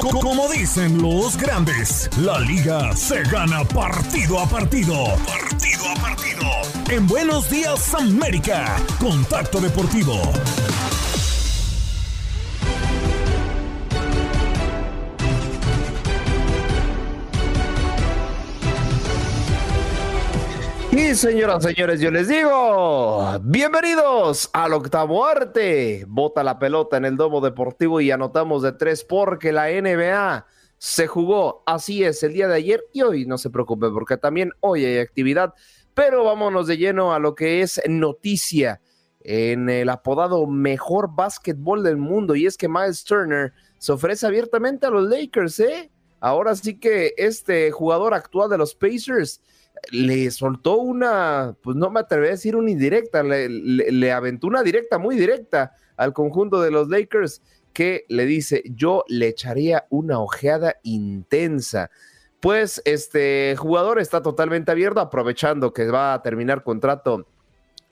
Como dicen los grandes, la liga se gana partido a partido. Partido a partido en Buenos Días América. Contacto Deportivo. Y señoras, señores, yo les digo, bienvenidos al octavo arte. Bota la pelota en el domo deportivo y anotamos de tres porque la NBA se jugó. Así es, el día de ayer y hoy no se preocupe porque también hoy hay actividad. Pero vámonos de lleno a lo que es noticia en el apodado mejor básquetbol del mundo. Y es que Miles Turner se ofrece abiertamente a los Lakers, ¿eh? Ahora sí que este jugador actual de los Pacers le soltó una, pues no me atreví a decir una indirecta, le, aventó una directa, muy directa al conjunto de los Lakers que le dice, yo le echaría una ojeada intensa. Pues este jugador está totalmente abierto, aprovechando que va a terminar contrato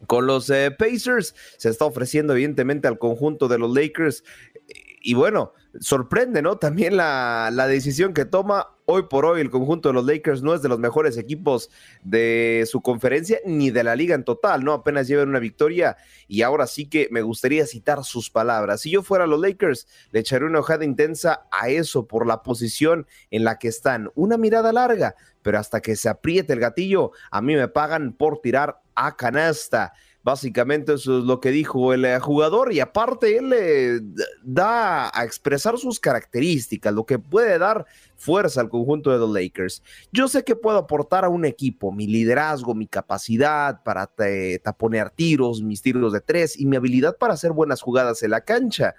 con los eh, Pacers, se está ofreciendo evidentemente al conjunto de los Lakers. Y bueno, sorprende, ¿no? También la, decisión que toma hoy por hoy el conjunto de los Lakers no es de los mejores equipos de su conferencia ni de la liga en total, ¿no? Apenas llevan una victoria y ahora sí que me gustaría citar sus palabras. Si yo fuera los Lakers, le echaré una hojada intensa a eso por la posición en la que están. Una mirada larga, pero hasta que se apriete el gatillo, a mí me pagan por tirar a canasta. Básicamente eso es lo que dijo el eh, jugador y aparte él da a expresar sus características, lo que puede dar fuerza al conjunto de los Lakers. Yo sé que puedo aportar a un equipo mi liderazgo, mi capacidad para taponear tiros, mis tiros de tres y mi habilidad para hacer buenas jugadas en la cancha.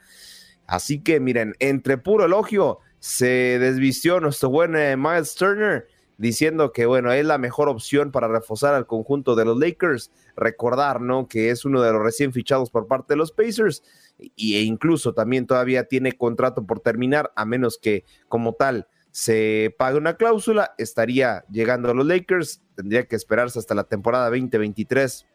Así que miren, entre puro elogio se desvistió nuestro buen eh, Miles Turner diciendo que, bueno, es la mejor opción para reforzar al conjunto de los Lakers. Recordar, ¿no? Que es uno de los recién fichados por parte de los Pacers e incluso también todavía tiene contrato por terminar, a menos que como tal se pague una cláusula, estaría llegando a los Lakers. Tendría que esperarse hasta la temporada 2023.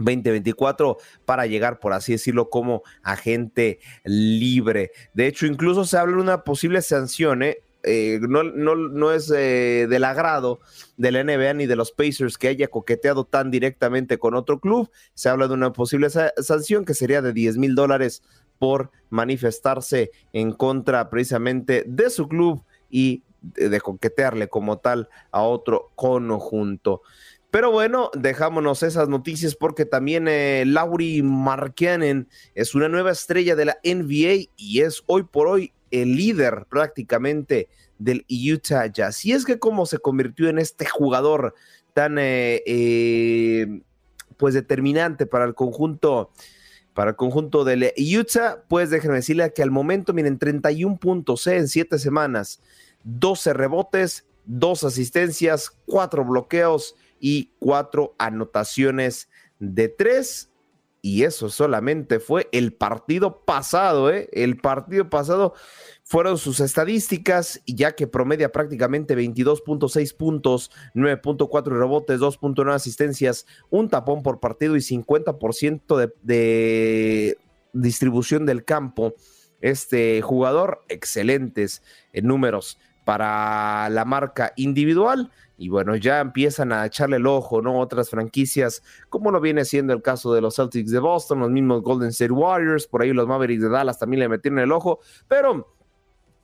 2024 para llegar, por así decirlo, como agente libre. De hecho, incluso se habla de una posible sanción, ¿eh? Eh, no, no, es eh, del agrado de la NBA ni de los Pacers que haya coqueteado tan directamente con otro club. Se habla de una posible sanción que sería de 10 mil dólares por manifestarse en contra precisamente de su club y de, coquetearle como tal a otro conjunto. Pero bueno, dejámonos esas noticias porque también eh, Lauri Markkanen es una nueva estrella de la NBA y es hoy por hoy el líder prácticamente del Utah Jazz. Y es que como se convirtió en este jugador tan eh, eh, pues determinante para el conjunto para el conjunto del Utah, pues déjenme decirle que al momento, miren, 31 puntos ¿eh? en 7 semanas, 12 rebotes, 2 asistencias, 4 bloqueos y 4 anotaciones de 3 y eso solamente fue el partido pasado, ¿eh? El partido pasado fueron sus estadísticas, ya que promedia prácticamente 22.6 puntos, 9.4 rebotes, 2.9 asistencias, un tapón por partido y 50% de, de distribución del campo. Este jugador, excelentes en números para la marca individual y bueno, ya empiezan a echarle el ojo, ¿no? Otras franquicias, como no viene siendo el caso de los Celtics de Boston, los mismos Golden State Warriors, por ahí los Mavericks de Dallas también le metieron el ojo, pero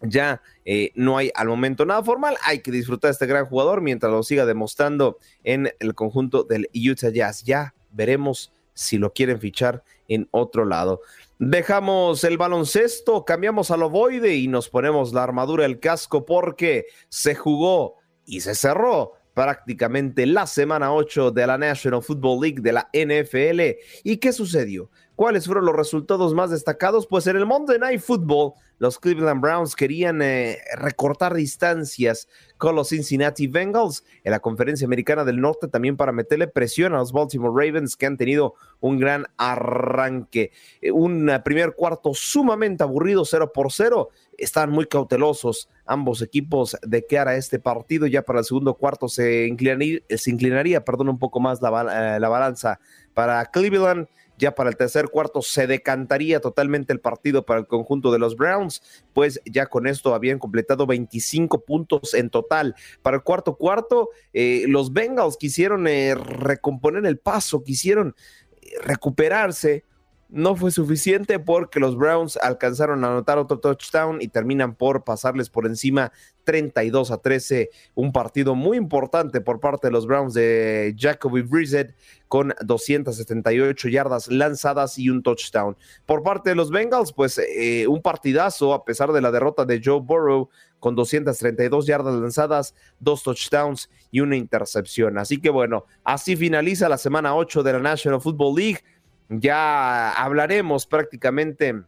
ya eh, no hay al momento nada formal. Hay que disfrutar de este gran jugador mientras lo siga demostrando en el conjunto del Utah Jazz. Ya veremos si lo quieren fichar en otro lado. Dejamos el baloncesto, cambiamos al ovoide y nos ponemos la armadura, el casco, porque se jugó y se cerró prácticamente la semana 8 de la National Football League de la NFL. ¿Y qué sucedió? ¿Cuáles fueron los resultados más destacados? Pues en el Monday Night Football, los Cleveland Browns querían eh, recortar distancias con los Cincinnati Bengals en la conferencia americana del norte también para meterle presión a los Baltimore Ravens que han tenido un gran arranque. Eh, un primer cuarto sumamente aburrido, 0 por 0 están muy cautelosos ambos equipos de cara a este partido. Ya para el segundo cuarto se inclinaría, perdón, un poco más la, eh, la balanza para Cleveland. Ya para el tercer cuarto se decantaría totalmente el partido para el conjunto de los Browns, pues ya con esto habían completado 25 puntos en total. Para el cuarto cuarto, eh, los Bengals quisieron eh, recomponer el paso, quisieron eh, recuperarse, no fue suficiente porque los Browns alcanzaron a anotar otro touchdown y terminan por pasarles por encima 32 a 13. Un partido muy importante por parte de los Browns de Jacoby Brissett con 278 yardas lanzadas y un touchdown. Por parte de los Bengals, pues eh, un partidazo a pesar de la derrota de Joe Burrow con 232 yardas lanzadas, dos touchdowns y una intercepción. Así que bueno, así finaliza la semana 8 de la National Football League ya hablaremos prácticamente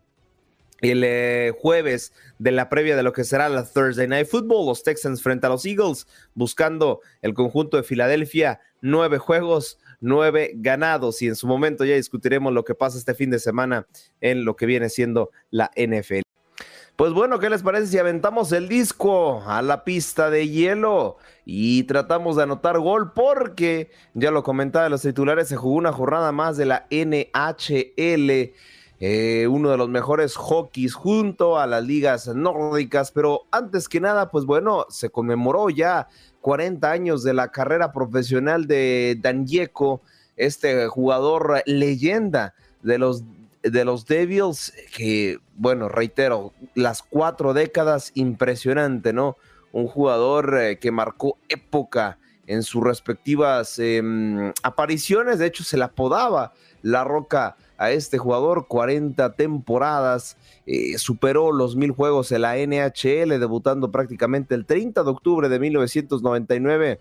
el eh, jueves de la previa de lo que será la Thursday Night Football, los Texans frente a los Eagles, buscando el conjunto de Filadelfia, nueve juegos, nueve ganados y en su momento ya discutiremos lo que pasa este fin de semana en lo que viene siendo la NFL. Pues bueno, ¿qué les parece si aventamos el disco a la pista de hielo y tratamos de anotar gol? Porque, ya lo comentaba los titulares, se jugó una jornada más de la NHL, eh, uno de los mejores hockeys junto a las ligas nórdicas, pero antes que nada, pues bueno, se conmemoró ya 40 años de la carrera profesional de Danieko, este jugador leyenda de los de los Devils, que, bueno, reitero, las cuatro décadas, impresionante, ¿no? Un jugador eh, que marcó época en sus respectivas em, apariciones, de hecho se le apodaba la roca a este jugador, 40 temporadas, eh, superó los mil juegos en la NHL, debutando prácticamente el 30 de octubre de 1999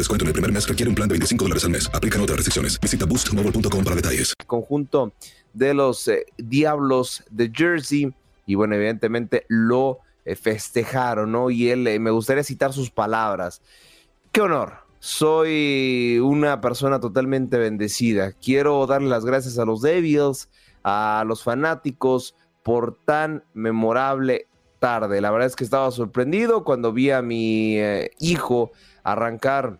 descuento en el primer mes requiere un plan de 25 dólares al mes. Aplican otras restricciones. Visita boostmobile.com para detalles. Conjunto de los eh, Diablos de Jersey. Y bueno, evidentemente lo eh, festejaron, ¿no? Y él, eh, me gustaría citar sus palabras. ¡Qué honor! Soy una persona totalmente bendecida. Quiero darle las gracias a los Devils, a los fanáticos por tan memorable tarde. La verdad es que estaba sorprendido cuando vi a mi hijo arrancar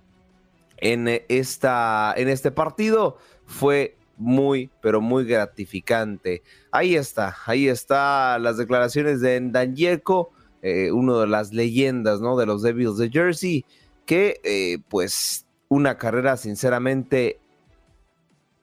en, esta, en este partido fue muy, pero muy gratificante. Ahí está, ahí está las declaraciones de Danyeko, eh, uno de las leyendas, ¿no? De los Devils de Jersey, que eh, pues una carrera sinceramente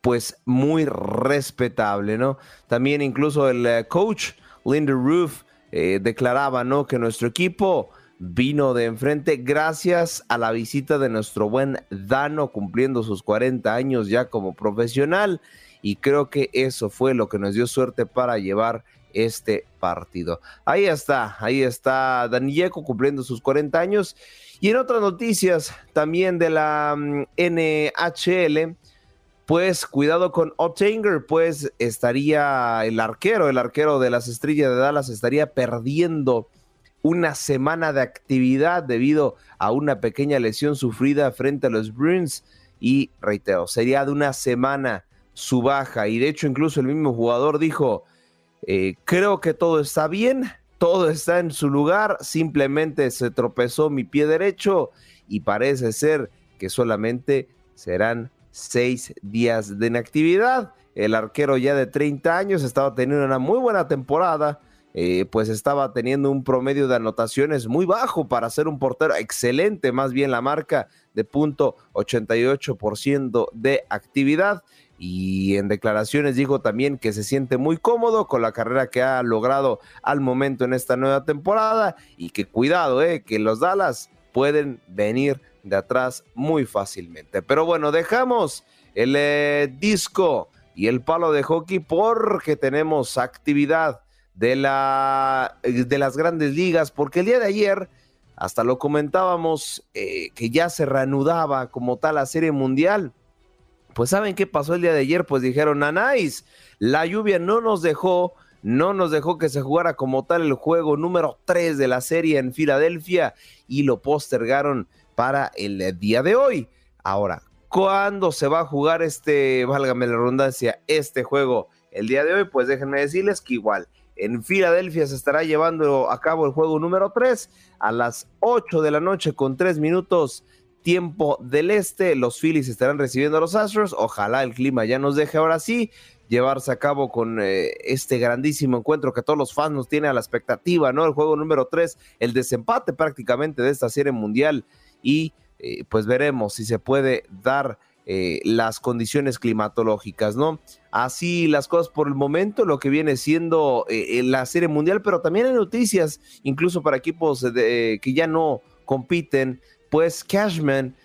pues muy respetable, ¿no? También incluso el eh, coach Linda Roof declaraba, ¿no? Que nuestro equipo vino de enfrente gracias a la visita de nuestro buen Dano cumpliendo sus 40 años ya como profesional y creo que eso fue lo que nos dio suerte para llevar este partido. Ahí está, ahí está Danieco cumpliendo sus 40 años y en otras noticias también de la mm, NHL pues cuidado con Ottinger, pues estaría el arquero, el arquero de las estrellas de Dallas estaría perdiendo una semana de actividad debido a una pequeña lesión sufrida frente a los Bruins y reitero, sería de una semana su baja y de hecho incluso el mismo jugador dijo, eh, creo que todo está bien, todo está en su lugar, simplemente se tropezó mi pie derecho y parece ser que solamente serán seis días de inactividad. El arquero ya de 30 años estaba teniendo una muy buena temporada, eh, pues estaba teniendo un promedio de anotaciones muy bajo para ser un portero excelente, más bien la marca de punto 88% de actividad. Y en declaraciones dijo también que se siente muy cómodo con la carrera que ha logrado al momento en esta nueva temporada y que cuidado, eh, que los Dallas pueden venir de atrás muy fácilmente. Pero bueno, dejamos el eh, disco y el palo de hockey porque tenemos actividad de, la, de las grandes ligas, porque el día de ayer, hasta lo comentábamos, eh, que ya se reanudaba como tal la Serie Mundial, pues ¿saben qué pasó el día de ayer? Pues dijeron, Nanáis, la lluvia no nos dejó, no nos dejó que se jugara como tal el juego número 3 de la serie en Filadelfia y lo postergaron para el día de hoy. Ahora, ¿cuándo se va a jugar este, válgame la redundancia, este juego? El día de hoy, pues déjenme decirles que igual en Filadelfia se estará llevando a cabo el juego número 3 a las 8 de la noche con 3 minutos tiempo del este. Los Phillies estarán recibiendo a los Astros. Ojalá el clima ya nos deje ahora sí llevarse a cabo con eh, este grandísimo encuentro que todos los fans nos tienen a la expectativa, ¿no? El juego número 3, el desempate prácticamente de esta serie mundial y eh, pues veremos si se puede dar eh, las condiciones climatológicas, ¿no? Así las cosas por el momento, lo que viene siendo la serie mundial, pero también hay noticias, incluso para equipos que ya no compiten, pues Cashman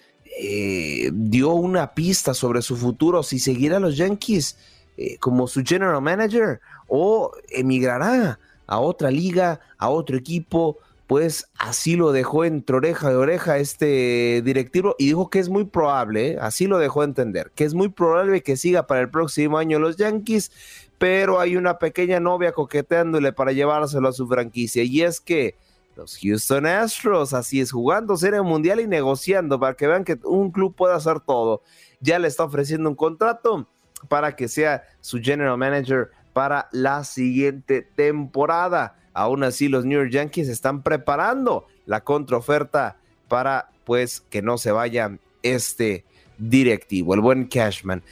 dio una pista sobre su futuro, si seguirá a los Yankees eh, como su general manager o emigrará a otra liga, a otro equipo, pues así lo dejó entre oreja de oreja este directivo y dijo que es muy probable, ¿eh? así lo dejó entender, que es muy probable que siga para el próximo año los Yankees, pero hay una pequeña novia coqueteándole para llevárselo a su franquicia y es que los Houston Astros, así es, jugando serie mundial y negociando para que vean que un club puede hacer todo. Ya le está ofreciendo un contrato para que sea su general manager para la siguiente temporada. Aún así, los New York Yankees están preparando la contraoferta para pues que no se vaya este directivo, el buen Cashman.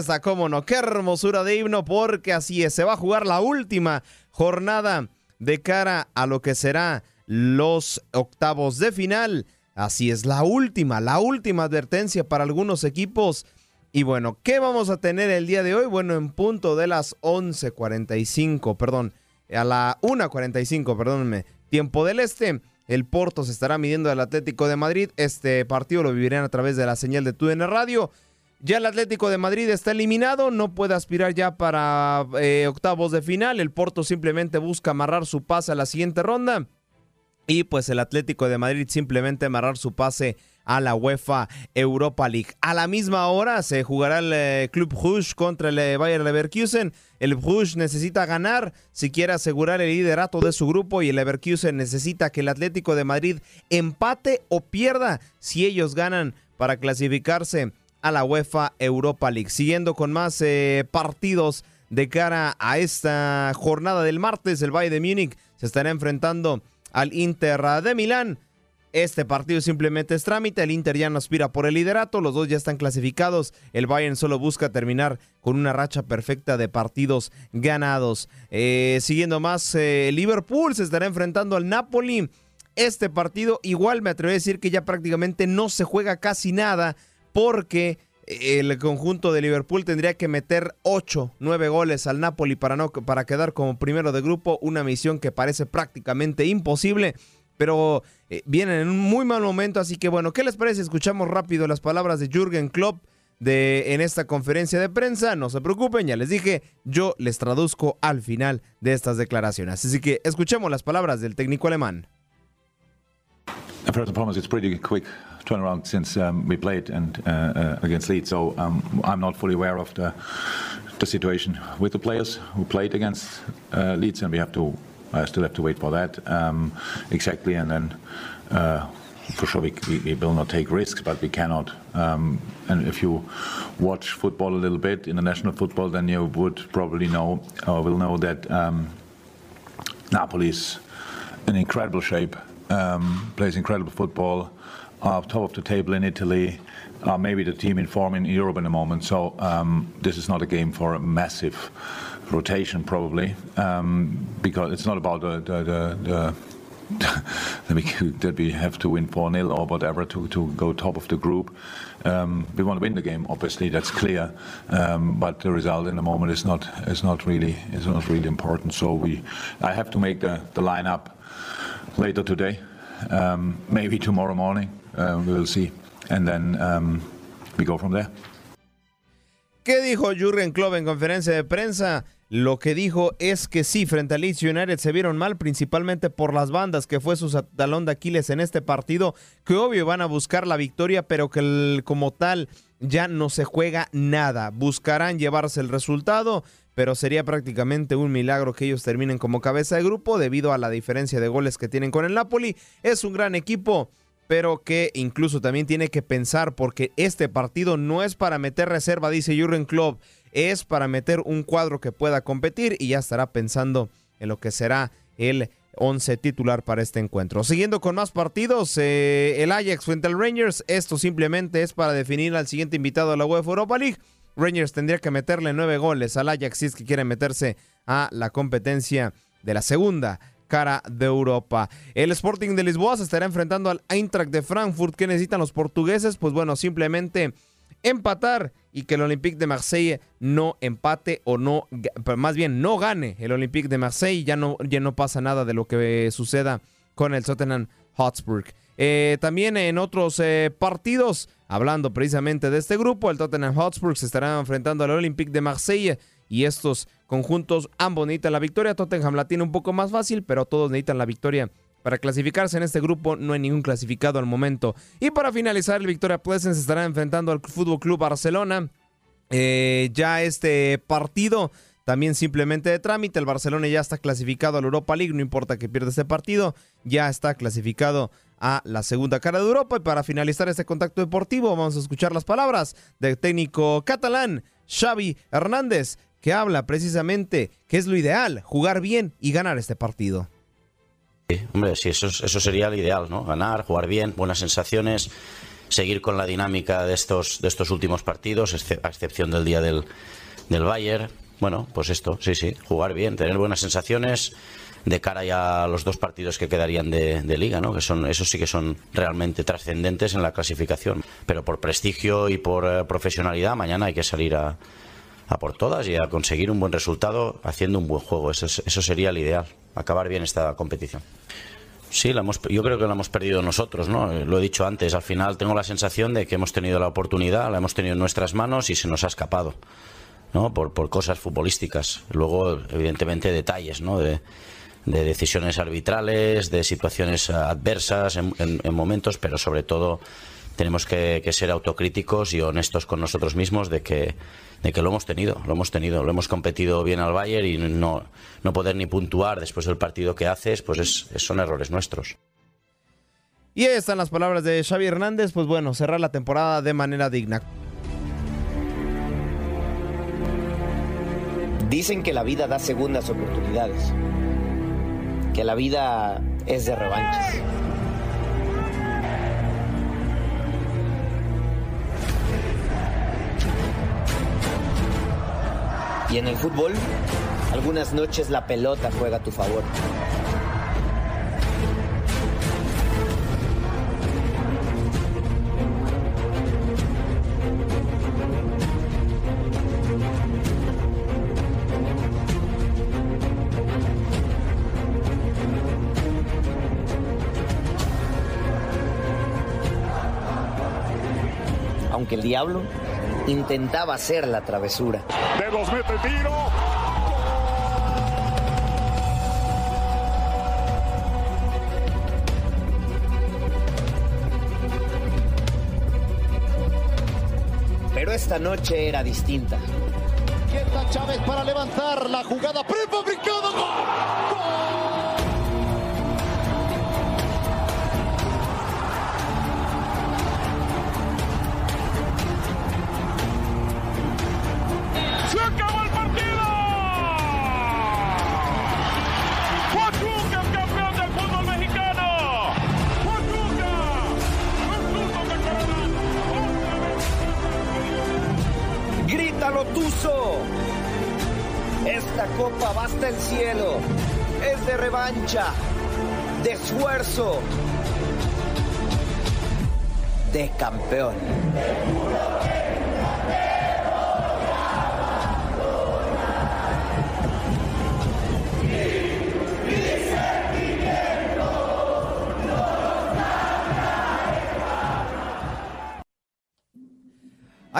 Está, cómo no, qué hermosura de himno, porque así es, se va a jugar la última jornada de cara a lo que será los octavos de final. Así es, la última, la última advertencia para algunos equipos. Y bueno, ¿qué vamos a tener el día de hoy? Bueno, en punto de las 11.45, perdón, a la 1.45, perdónenme, tiempo del este. El Porto se estará midiendo al Atlético de Madrid. Este partido lo vivirán a través de la señal de TUDN Radio. Ya el Atlético de Madrid está eliminado, no puede aspirar ya para eh, octavos de final. El Porto simplemente busca amarrar su pase a la siguiente ronda. Y pues el Atlético de Madrid simplemente amarrar su pase a la UEFA Europa League. A la misma hora se jugará el eh, Club Rouge contra el eh, Bayern Leverkusen. El Rouge necesita ganar si quiere asegurar el liderato de su grupo y el Leverkusen necesita que el Atlético de Madrid empate o pierda si ellos ganan para clasificarse a la UEFA Europa League. Siguiendo con más eh, partidos de cara a esta jornada del martes, el Bayern de Múnich se estará enfrentando al Inter de Milán. Este partido simplemente es trámite, el Inter ya no aspira por el liderato, los dos ya están clasificados, el Bayern solo busca terminar con una racha perfecta de partidos ganados. Eh, siguiendo más, eh, Liverpool se estará enfrentando al Napoli. Este partido igual me atrevo a decir que ya prácticamente no se juega casi nada porque el conjunto de Liverpool tendría que meter 8, 9 goles al Napoli para, no, para quedar como primero de grupo, una misión que parece prácticamente imposible, pero eh, vienen en un muy mal momento, así que bueno, ¿qué les parece? Escuchamos rápido las palabras de Jürgen Klopp en esta conferencia de prensa, no se preocupen, ya les dije, yo les traduzco al final de estas declaraciones, así que escuchemos las palabras del técnico alemán. Turnaround since um, we played and uh, uh, against Leeds. So um, I'm not fully aware of the the situation with the players who played against uh, Leeds, and we have to still have to wait for that um, exactly. And then uh, for sure we, we, we, will not take risks, but we cannot. Um, and if you watch football a little bit, international football, then you would probably know or will know that um, Napoli is in incredible shape, um, plays incredible football uh, top of the table in Italy, uh, maybe the team in form in Europe in a moment. So um, this is not a game for a massive rotation, probably, um, because it's not about the, the, the, the that, we, have to win 4 0 or whatever to, to go top of the group. Um, we want to win the game, obviously, that's clear. Um, but the result in the moment is not is not really is not really important. So we, I have to make the, the lineup later today, um, maybe tomorrow morning. Uh, we will see. And then um, we go from there. ¿Qué dijo Jurgen Klopp en conferencia de prensa? Lo que dijo es que sí, frente a Leeds United se vieron mal, principalmente por las bandas, que fue su talón de Aquiles en este partido, que obvio van a buscar la victoria, pero que como tal ya no se juega nada. Buscarán llevarse el resultado, pero sería prácticamente un milagro que ellos terminen como cabeza de grupo debido a la diferencia de goles que tienen con el Napoli. Es un gran equipo, pero que incluso también tiene que pensar porque este partido no es para meter reserva, dice Jurgen Klopp, es para meter un cuadro que pueda competir y ya estará pensando en lo que será el 11 titular para este encuentro. Siguiendo con más partidos, eh, el Ajax frente al Rangers, esto simplemente es para definir al siguiente invitado a la UEFA Europa League. Rangers tendría que meterle nueve goles al Ajax si es que quiere meterse a la competencia de la segunda cara de Europa. El Sporting de Lisboa se estará enfrentando al Eintracht de Frankfurt. ¿Qué necesitan los portugueses? Pues bueno, simplemente empatar y que el Olympique de Marseille no empate o no, más bien no gane el Olympique de Marseille. Ya no, ya no pasa nada de lo que suceda con el Tottenham Hotspur. Eh, también en otros eh, partidos, hablando precisamente de este grupo, el Tottenham Hotspur se estará enfrentando al Olympique de Marseille y estos conjuntos ambos necesitan la victoria. Tottenham la tiene un poco más fácil, pero todos necesitan la victoria. Para clasificarse en este grupo no hay ningún clasificado al momento. Y para finalizar, el Victoria Pleasant se estará enfrentando al Fútbol Club Barcelona. Eh, ya este partido también simplemente de trámite. El Barcelona ya está clasificado a la Europa League, no importa que pierda este partido, ya está clasificado a la segunda cara de Europa. Y para finalizar este contacto deportivo, vamos a escuchar las palabras del técnico catalán Xavi Hernández, que habla precisamente que es lo ideal, jugar bien y ganar este partido. Sí, hombre, sí, eso, eso sería lo ideal, ¿no? Ganar, jugar bien, buenas sensaciones, seguir con la dinámica de estos, de estos últimos partidos, a excepción del día del, del Bayern. Bueno, pues esto, sí, sí, jugar bien, tener buenas sensaciones de cara ya a los dos partidos que quedarían de, de liga, ¿no? Que son, esos sí que son realmente trascendentes en la clasificación. Pero por prestigio y por eh, profesionalidad, mañana hay que salir a, a por todas y a conseguir un buen resultado haciendo un buen juego. Eso, eso sería el ideal, acabar bien esta competición. Sí, la hemos, yo creo que la hemos perdido nosotros, ¿no? Lo he dicho antes, al final tengo la sensación de que hemos tenido la oportunidad, la hemos tenido en nuestras manos y se nos ha escapado, ¿no? Por, por cosas futbolísticas. Luego, evidentemente, detalles, ¿no? De, de decisiones arbitrales, de situaciones adversas en, en, en momentos, pero sobre todo tenemos que, que, ser autocríticos y honestos con nosotros mismos de que de que lo hemos tenido, lo hemos tenido, lo hemos competido bien al Bayern y no, no poder ni puntuar después del partido que haces, pues es, son errores nuestros. Y ahí están las palabras de Xavi Hernández, pues bueno, cerrar la temporada de manera digna. Dicen que la vida da segundas oportunidades, que la vida es de revanches. Y en el fútbol, algunas noches la pelota juega a tu favor. Aunque el diablo intentaba hacer la travesura. De dos mete tiro. Pero esta noche era distinta. Quieta Chávez para levantar la jugada prefabricada. ¡Gol! Esta copa va hasta el cielo. Es de revancha, de esfuerzo, de campeón.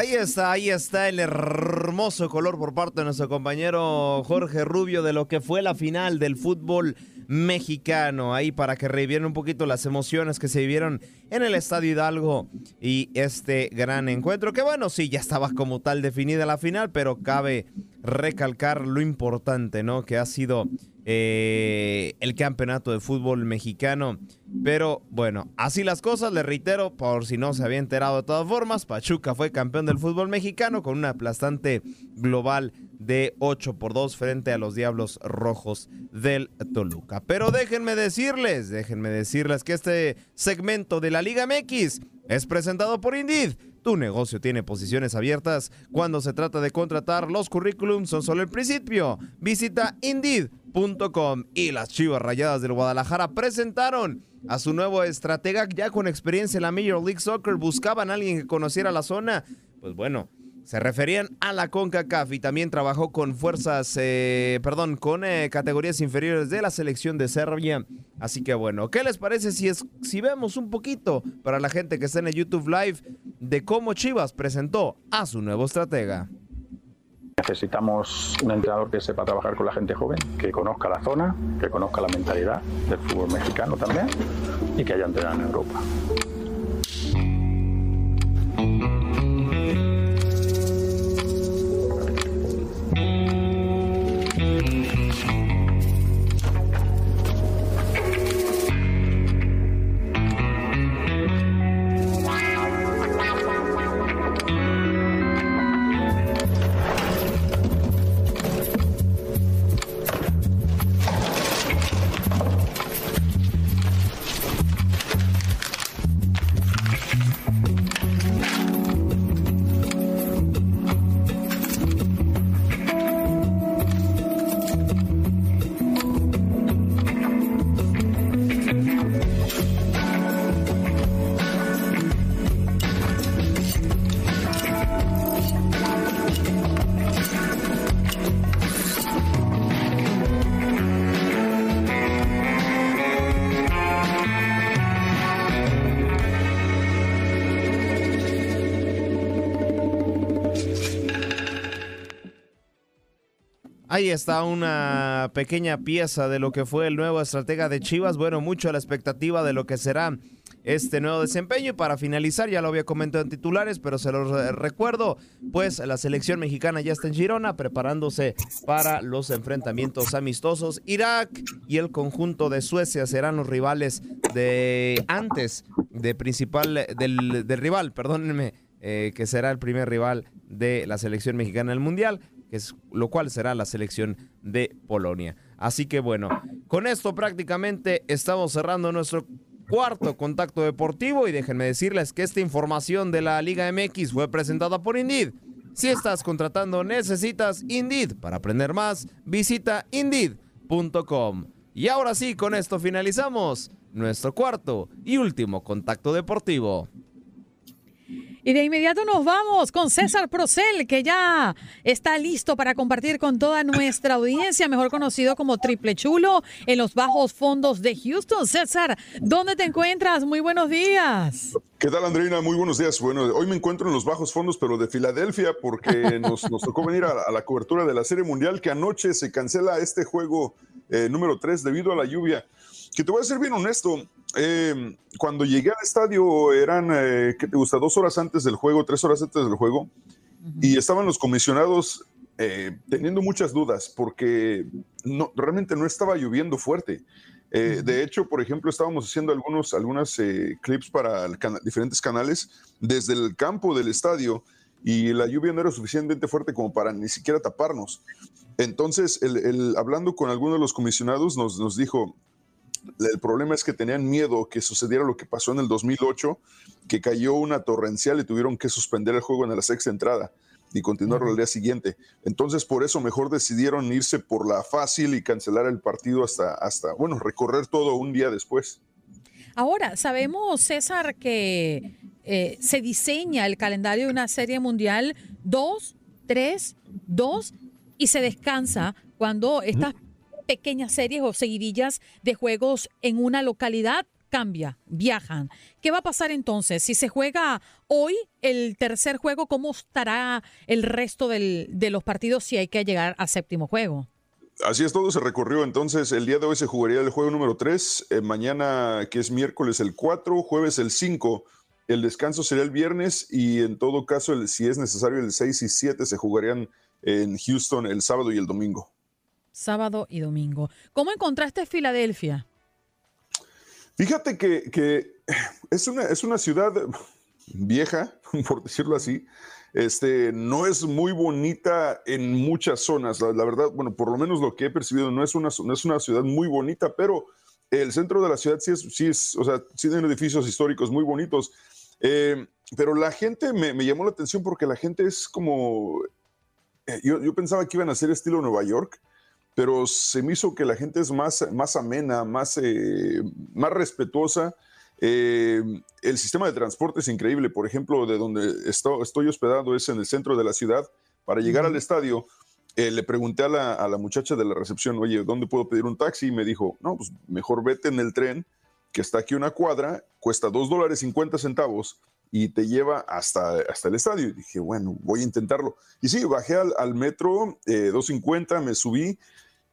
Ahí está, ahí está el hermoso color por parte de nuestro compañero Jorge Rubio de lo que fue la final del fútbol mexicano. Ahí para que revivieran un poquito las emociones que se vivieron en el Estadio Hidalgo y este gran encuentro. Que bueno, sí, ya estaba como tal definida la final, pero cabe recalcar lo importante, ¿no? Que ha sido eh, el campeonato de fútbol mexicano. Pero bueno, así las cosas, le reitero, por si no se había enterado de todas formas, Pachuca fue campeón del fútbol mexicano con una aplastante global de 8 por 2 frente a los Diablos Rojos del Toluca. Pero déjenme decirles, déjenme decirles que este segmento de la Liga MX es presentado por Indeed. Tu negocio tiene posiciones abiertas. Cuando se trata de contratar, los currículums son solo el principio. Visita Y las Chivas Rayadas del Guadalajara presentaron a su nuevo estratega ya con experiencia en la Major League Soccer. Buscaban a alguien que conociera la zona. Pues bueno, se referían a la CONCACAF y también trabajó con fuerzas, eh, perdón, con eh, categorías inferiores de la selección de Serbia. Así que bueno, ¿qué les parece si, es, si vemos un poquito para la gente que está en el YouTube Live de cómo Chivas presentó a su nuevo estratega? Necesitamos un entrenador que sepa trabajar con la gente joven, que conozca la zona, que conozca la mentalidad del fútbol mexicano también y que haya entrenado en Europa. Ahí está una pequeña pieza de lo que fue el nuevo estratega de Chivas. Bueno, mucho a la expectativa de lo que será este nuevo desempeño. Y para finalizar, ya lo había comentado en titulares, pero se los recuerdo, pues la selección mexicana ya está en Girona preparándose para los enfrentamientos amistosos. Irak y el conjunto de Suecia serán los rivales de antes de principal del, rival, perdónenme, eh, que será el primer rival de la selección mexicana en el Mundial que es, lo cual será la selección de Polonia. Así que bueno, con esto prácticamente estamos cerrando nuestro cuarto contacto deportivo y déjenme decirles que esta información de la Liga MX fue presentada por Indeed. Si estás contratando, necesitas Indeed. Para aprender más, visita indeed.com. Y ahora sí, con esto finalizamos nuestro cuarto y último contacto deportivo. Y de inmediato nos vamos con César Procel, que ya está listo para compartir con toda nuestra audiencia, mejor conocido como Triple Chulo, en los bajos fondos de Houston. César, ¿dónde te encuentras? Muy buenos días. ¿Qué tal, Andreina? Muy buenos días. Bueno, hoy me encuentro en los bajos fondos, pero de Filadelfia, porque nos, tocó venir a, la cobertura de la Serie Mundial, que anoche se cancela este juego eh, número 3 debido a la lluvia. Que te voy a ser bien honesto, eh, cuando llegué al estadio eran, eh, ¿qué te gusta? Dos horas antes del juego, tres horas antes del juego, y estaban los comisionados eh, teniendo muchas dudas porque no, realmente no estaba lloviendo fuerte. De hecho, por ejemplo, estábamos haciendo algunos algunas, clips para diferentes canales desde el campo del estadio y la lluvia no era suficientemente fuerte como para ni siquiera taparnos. Entonces, el, hablando con algunos de los comisionados, nos, nos dijo, el problema es que tenían miedo que sucediera lo que pasó en el 2008, que cayó una torrencial y tuvieron que suspender el juego en la sexta entrada y continuar al día siguiente. Entonces, por eso mejor decidieron irse por la fácil y cancelar el partido hasta, hasta bueno, recorrer todo un día después. Ahora, sabemos, César, que eh, se diseña el calendario de una serie mundial 2, 3, 2 y se descansa cuando estas pequeñas series o seguidillas de juegos en una localidad cambia, viajan. ¿Qué va a pasar entonces? Si se juega hoy el tercer juego, ¿cómo estará el resto de los partidos si hay que llegar al séptimo juego? Así es, todo se recorrió. Entonces, el día de hoy se jugaría el juego número 3, eh, mañana, que es miércoles, el 4, jueves, el 5. El descanso sería el viernes y en todo caso, si es necesario, el 6 y 7 se jugarían en Houston el sábado y el domingo. Sábado y domingo. ¿Cómo encontraste Filadelfia? Fíjate que, es, una, es una ciudad vieja, por decirlo así. Este, no es muy bonita en muchas zonas. La, verdad, bueno, por lo menos lo que he percibido, no es una, es una ciudad muy bonita, pero el centro de la ciudad sí es, sí es o sea, sí tiene edificios históricos muy bonitos. Eh, pero la gente me, llamó la atención porque la gente es como, eh, yo, pensaba que iban a ser estilo Nueva York, pero se me hizo que la gente es más, más amena, más, eh, más respetuosa. Eh, el sistema de transporte es increíble. Por ejemplo, de donde estoy hospedado es en el centro de la ciudad. Para llegar al estadio, eh, le pregunté a la, muchacha de la recepción, oye, ¿dónde puedo pedir un taxi? Y me dijo, no, pues mejor vete en el tren, que está aquí una cuadra, cuesta dos dólares 50 centavos y te lleva hasta, hasta el estadio. Y dije, bueno, voy a intentarlo. Y sí, bajé al, metro, eh, 250, me subí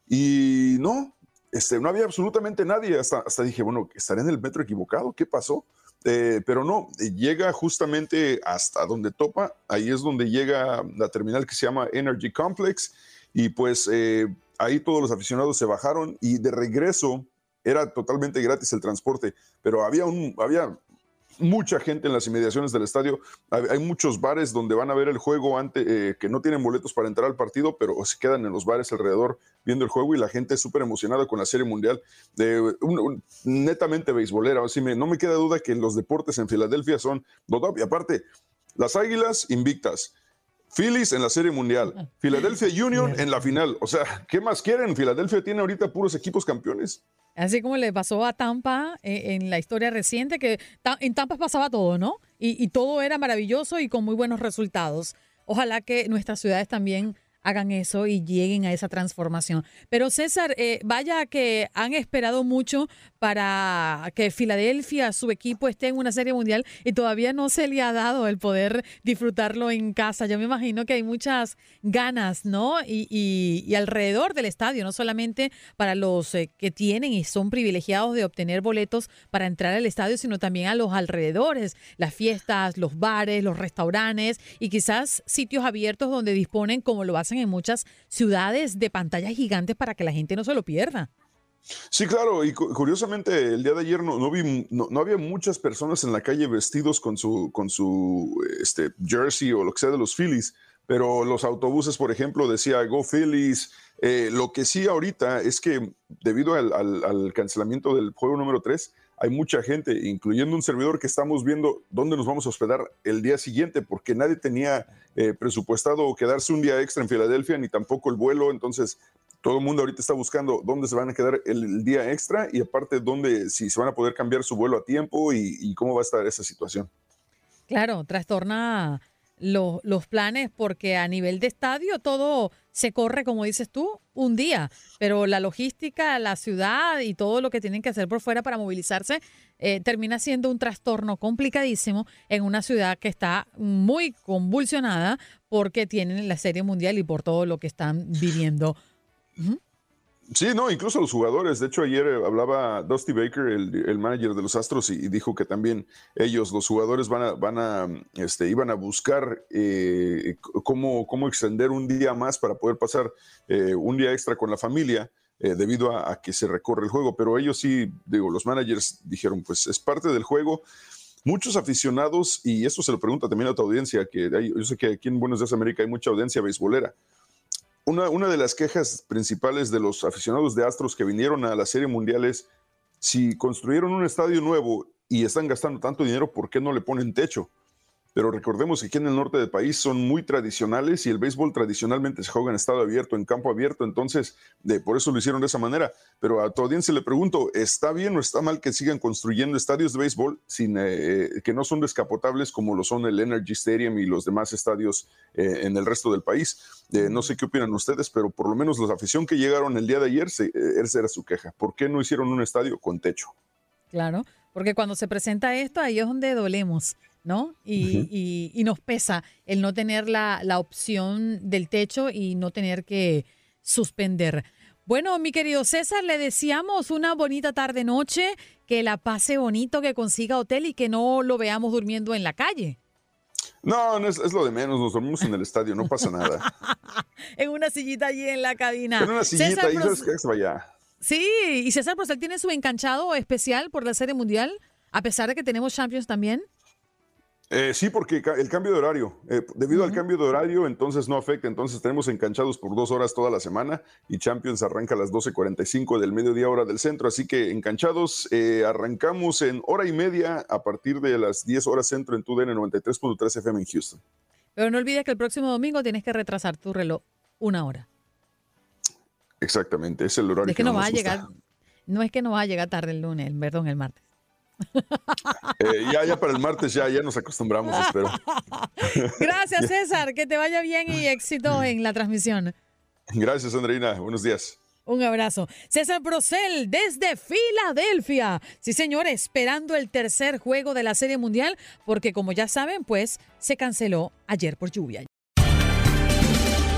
y no, este, no había absolutamente nadie. Hasta, hasta dije, bueno, ¿estaré en el metro equivocado? ¿Qué pasó? Eh, pero no, llega justamente hasta donde topa. Ahí es donde llega la terminal que se llama Energy Complex. Y pues eh, ahí todos los aficionados se bajaron y de regreso era totalmente gratis el transporte, pero había, un, había mucha gente en las inmediaciones del estadio. Hay, muchos bares donde van a ver el juego antes, eh, que no tienen boletos para entrar al partido, pero se quedan en los bares alrededor viendo el juego y la gente es súper emocionada con la Serie Mundial. Netamente beisbolera. No me queda duda que los deportes en Filadelfia son Y aparte, las Águilas invictas. Phillies en la Serie Mundial, Philadelphia Union en la final. O sea, ¿qué más quieren? Filadelfia tiene ahorita puros equipos campeones. Así como le pasó a Tampa eh, en la historia reciente, que en Tampa pasaba todo, ¿no? Y, y todo era maravilloso y con muy buenos resultados. Ojalá que nuestras ciudades también hagan eso y lleguen a esa transformación. Pero César, eh, vaya que han esperado mucho para que Filadelfia, su equipo, esté en una serie mundial y todavía no se le ha dado el poder disfrutarlo en casa. Yo me imagino que hay muchas ganas, ¿no? Y, y, alrededor del estadio, no solamente para los eh, que tienen y son privilegiados de obtener boletos para entrar al estadio, sino también a los alrededores, las fiestas, los bares, los restaurantes y quizás sitios abiertos donde disponen, como lo hacen en muchas ciudades, de pantallas gigantes para que la gente no se lo pierda. Sí, claro, y curiosamente el día de ayer no, había muchas personas en la calle vestidos con su, con su este, jersey o lo que sea de los Phillies, pero los autobuses, por ejemplo, decía Go Phillies. Eh, lo que sí ahorita es que debido al, al, cancelamiento del juego número 3, hay mucha gente, incluyendo un servidor, que estamos viendo dónde nos vamos a hospedar el día siguiente, porque nadie tenía eh, presupuestado quedarse un día extra en Filadelfia, ni tampoco el vuelo. Entonces, todo el mundo ahorita está buscando dónde se van a quedar el, día extra y aparte dónde, si se van a poder cambiar su vuelo a tiempo y, cómo va a estar esa situación. Claro, trastorna los planes porque a nivel de estadio todo se corre, como dices tú, un día, pero la logística, la ciudad y todo lo que tienen que hacer por fuera para movilizarse eh, termina siendo un trastorno complicadísimo en una ciudad que está muy convulsionada porque tienen la Serie Mundial y por todo lo que están viviendo. Sí, no, incluso los jugadores. De hecho, ayer eh, hablaba Dusty Baker, el, manager de los Astros, y, dijo que también ellos, los jugadores, van a, van a, este, iban a buscar eh, cómo, cómo extender un día más para poder pasar eh, un día extra con la familia. debido a, que se recorre el juego, pero ellos sí, digo, los managers dijeron, pues es parte del juego, muchos aficionados, y esto se lo pregunta también a tu audiencia, que yo sé que aquí en Buenos Aires América hay mucha audiencia beisbolera. Una, de las quejas principales de los aficionados de Astros que vinieron a la Serie Mundial es si construyeron un estadio nuevo y están gastando tanto dinero, ¿por qué no le ponen techo? Pero recordemos que aquí en el norte del país son muy tradicionales y el béisbol tradicionalmente se juega en estado abierto, en campo abierto, entonces de, por eso lo hicieron de esa manera. Pero a tu audiencia le pregunto, ¿está bien o está mal que sigan construyendo estadios de béisbol sin, eh, que no son descapotables como lo son el Energy Stadium y los demás estadios eh, en el resto del país? Eh, no sé qué opinan ustedes, pero por lo menos la afición que llegaron el día de ayer, esa era su queja. ¿Por qué no hicieron un estadio con techo? Claro, porque cuando se presenta esto, ahí es donde dolemos, ¿no? Y, y- y nos pesa el no tener la, la opción del techo y no tener que suspender. Bueno, mi querido César, le deseamos una bonita tarde-noche, que la pase bonito, que consiga hotel y que no lo veamos durmiendo en la calle, No, no es, es lo de menos, nos dormimos en el estadio, no pasa nada. en una sillita allí en la cabina. En una sillita César ahí, ¿sabes Pros- qué? Que se vaya. Sí, y César Procel tiene su enganchado especial por la Serie Mundial, a pesar de que tenemos Champions también. Eh, sí, porque el cambio de horario, eh, debido al cambio de horario, entonces no afecta, entonces tenemos enganchados por dos horas toda la semana y Champions arranca a las 12.45 del mediodía hora del centro, así que enganchados, eh, arrancamos en hora y media a partir de las 10 horas centro en TUDN 93.3 FM en Houston. Pero no olvides que el próximo domingo tienes que retrasar tu reloj una hora. Exactamente, es el horario Es que no nos va a llegar, no es que no va a llegar tarde el lunes, perdón, el martes. Eh, ya, ya para el martes ya, ya nos acostumbramos, espero. Gracias, César, que te vaya bien y éxito en la transmisión. Gracias, Andreina. Buenos días. Un abrazo. César Procel desde Filadelfia. Sí, señor, esperando el tercer juego de la Serie Mundial, porque como ya saben, pues se canceló ayer por lluvia.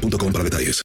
boostmobile.com para detalles.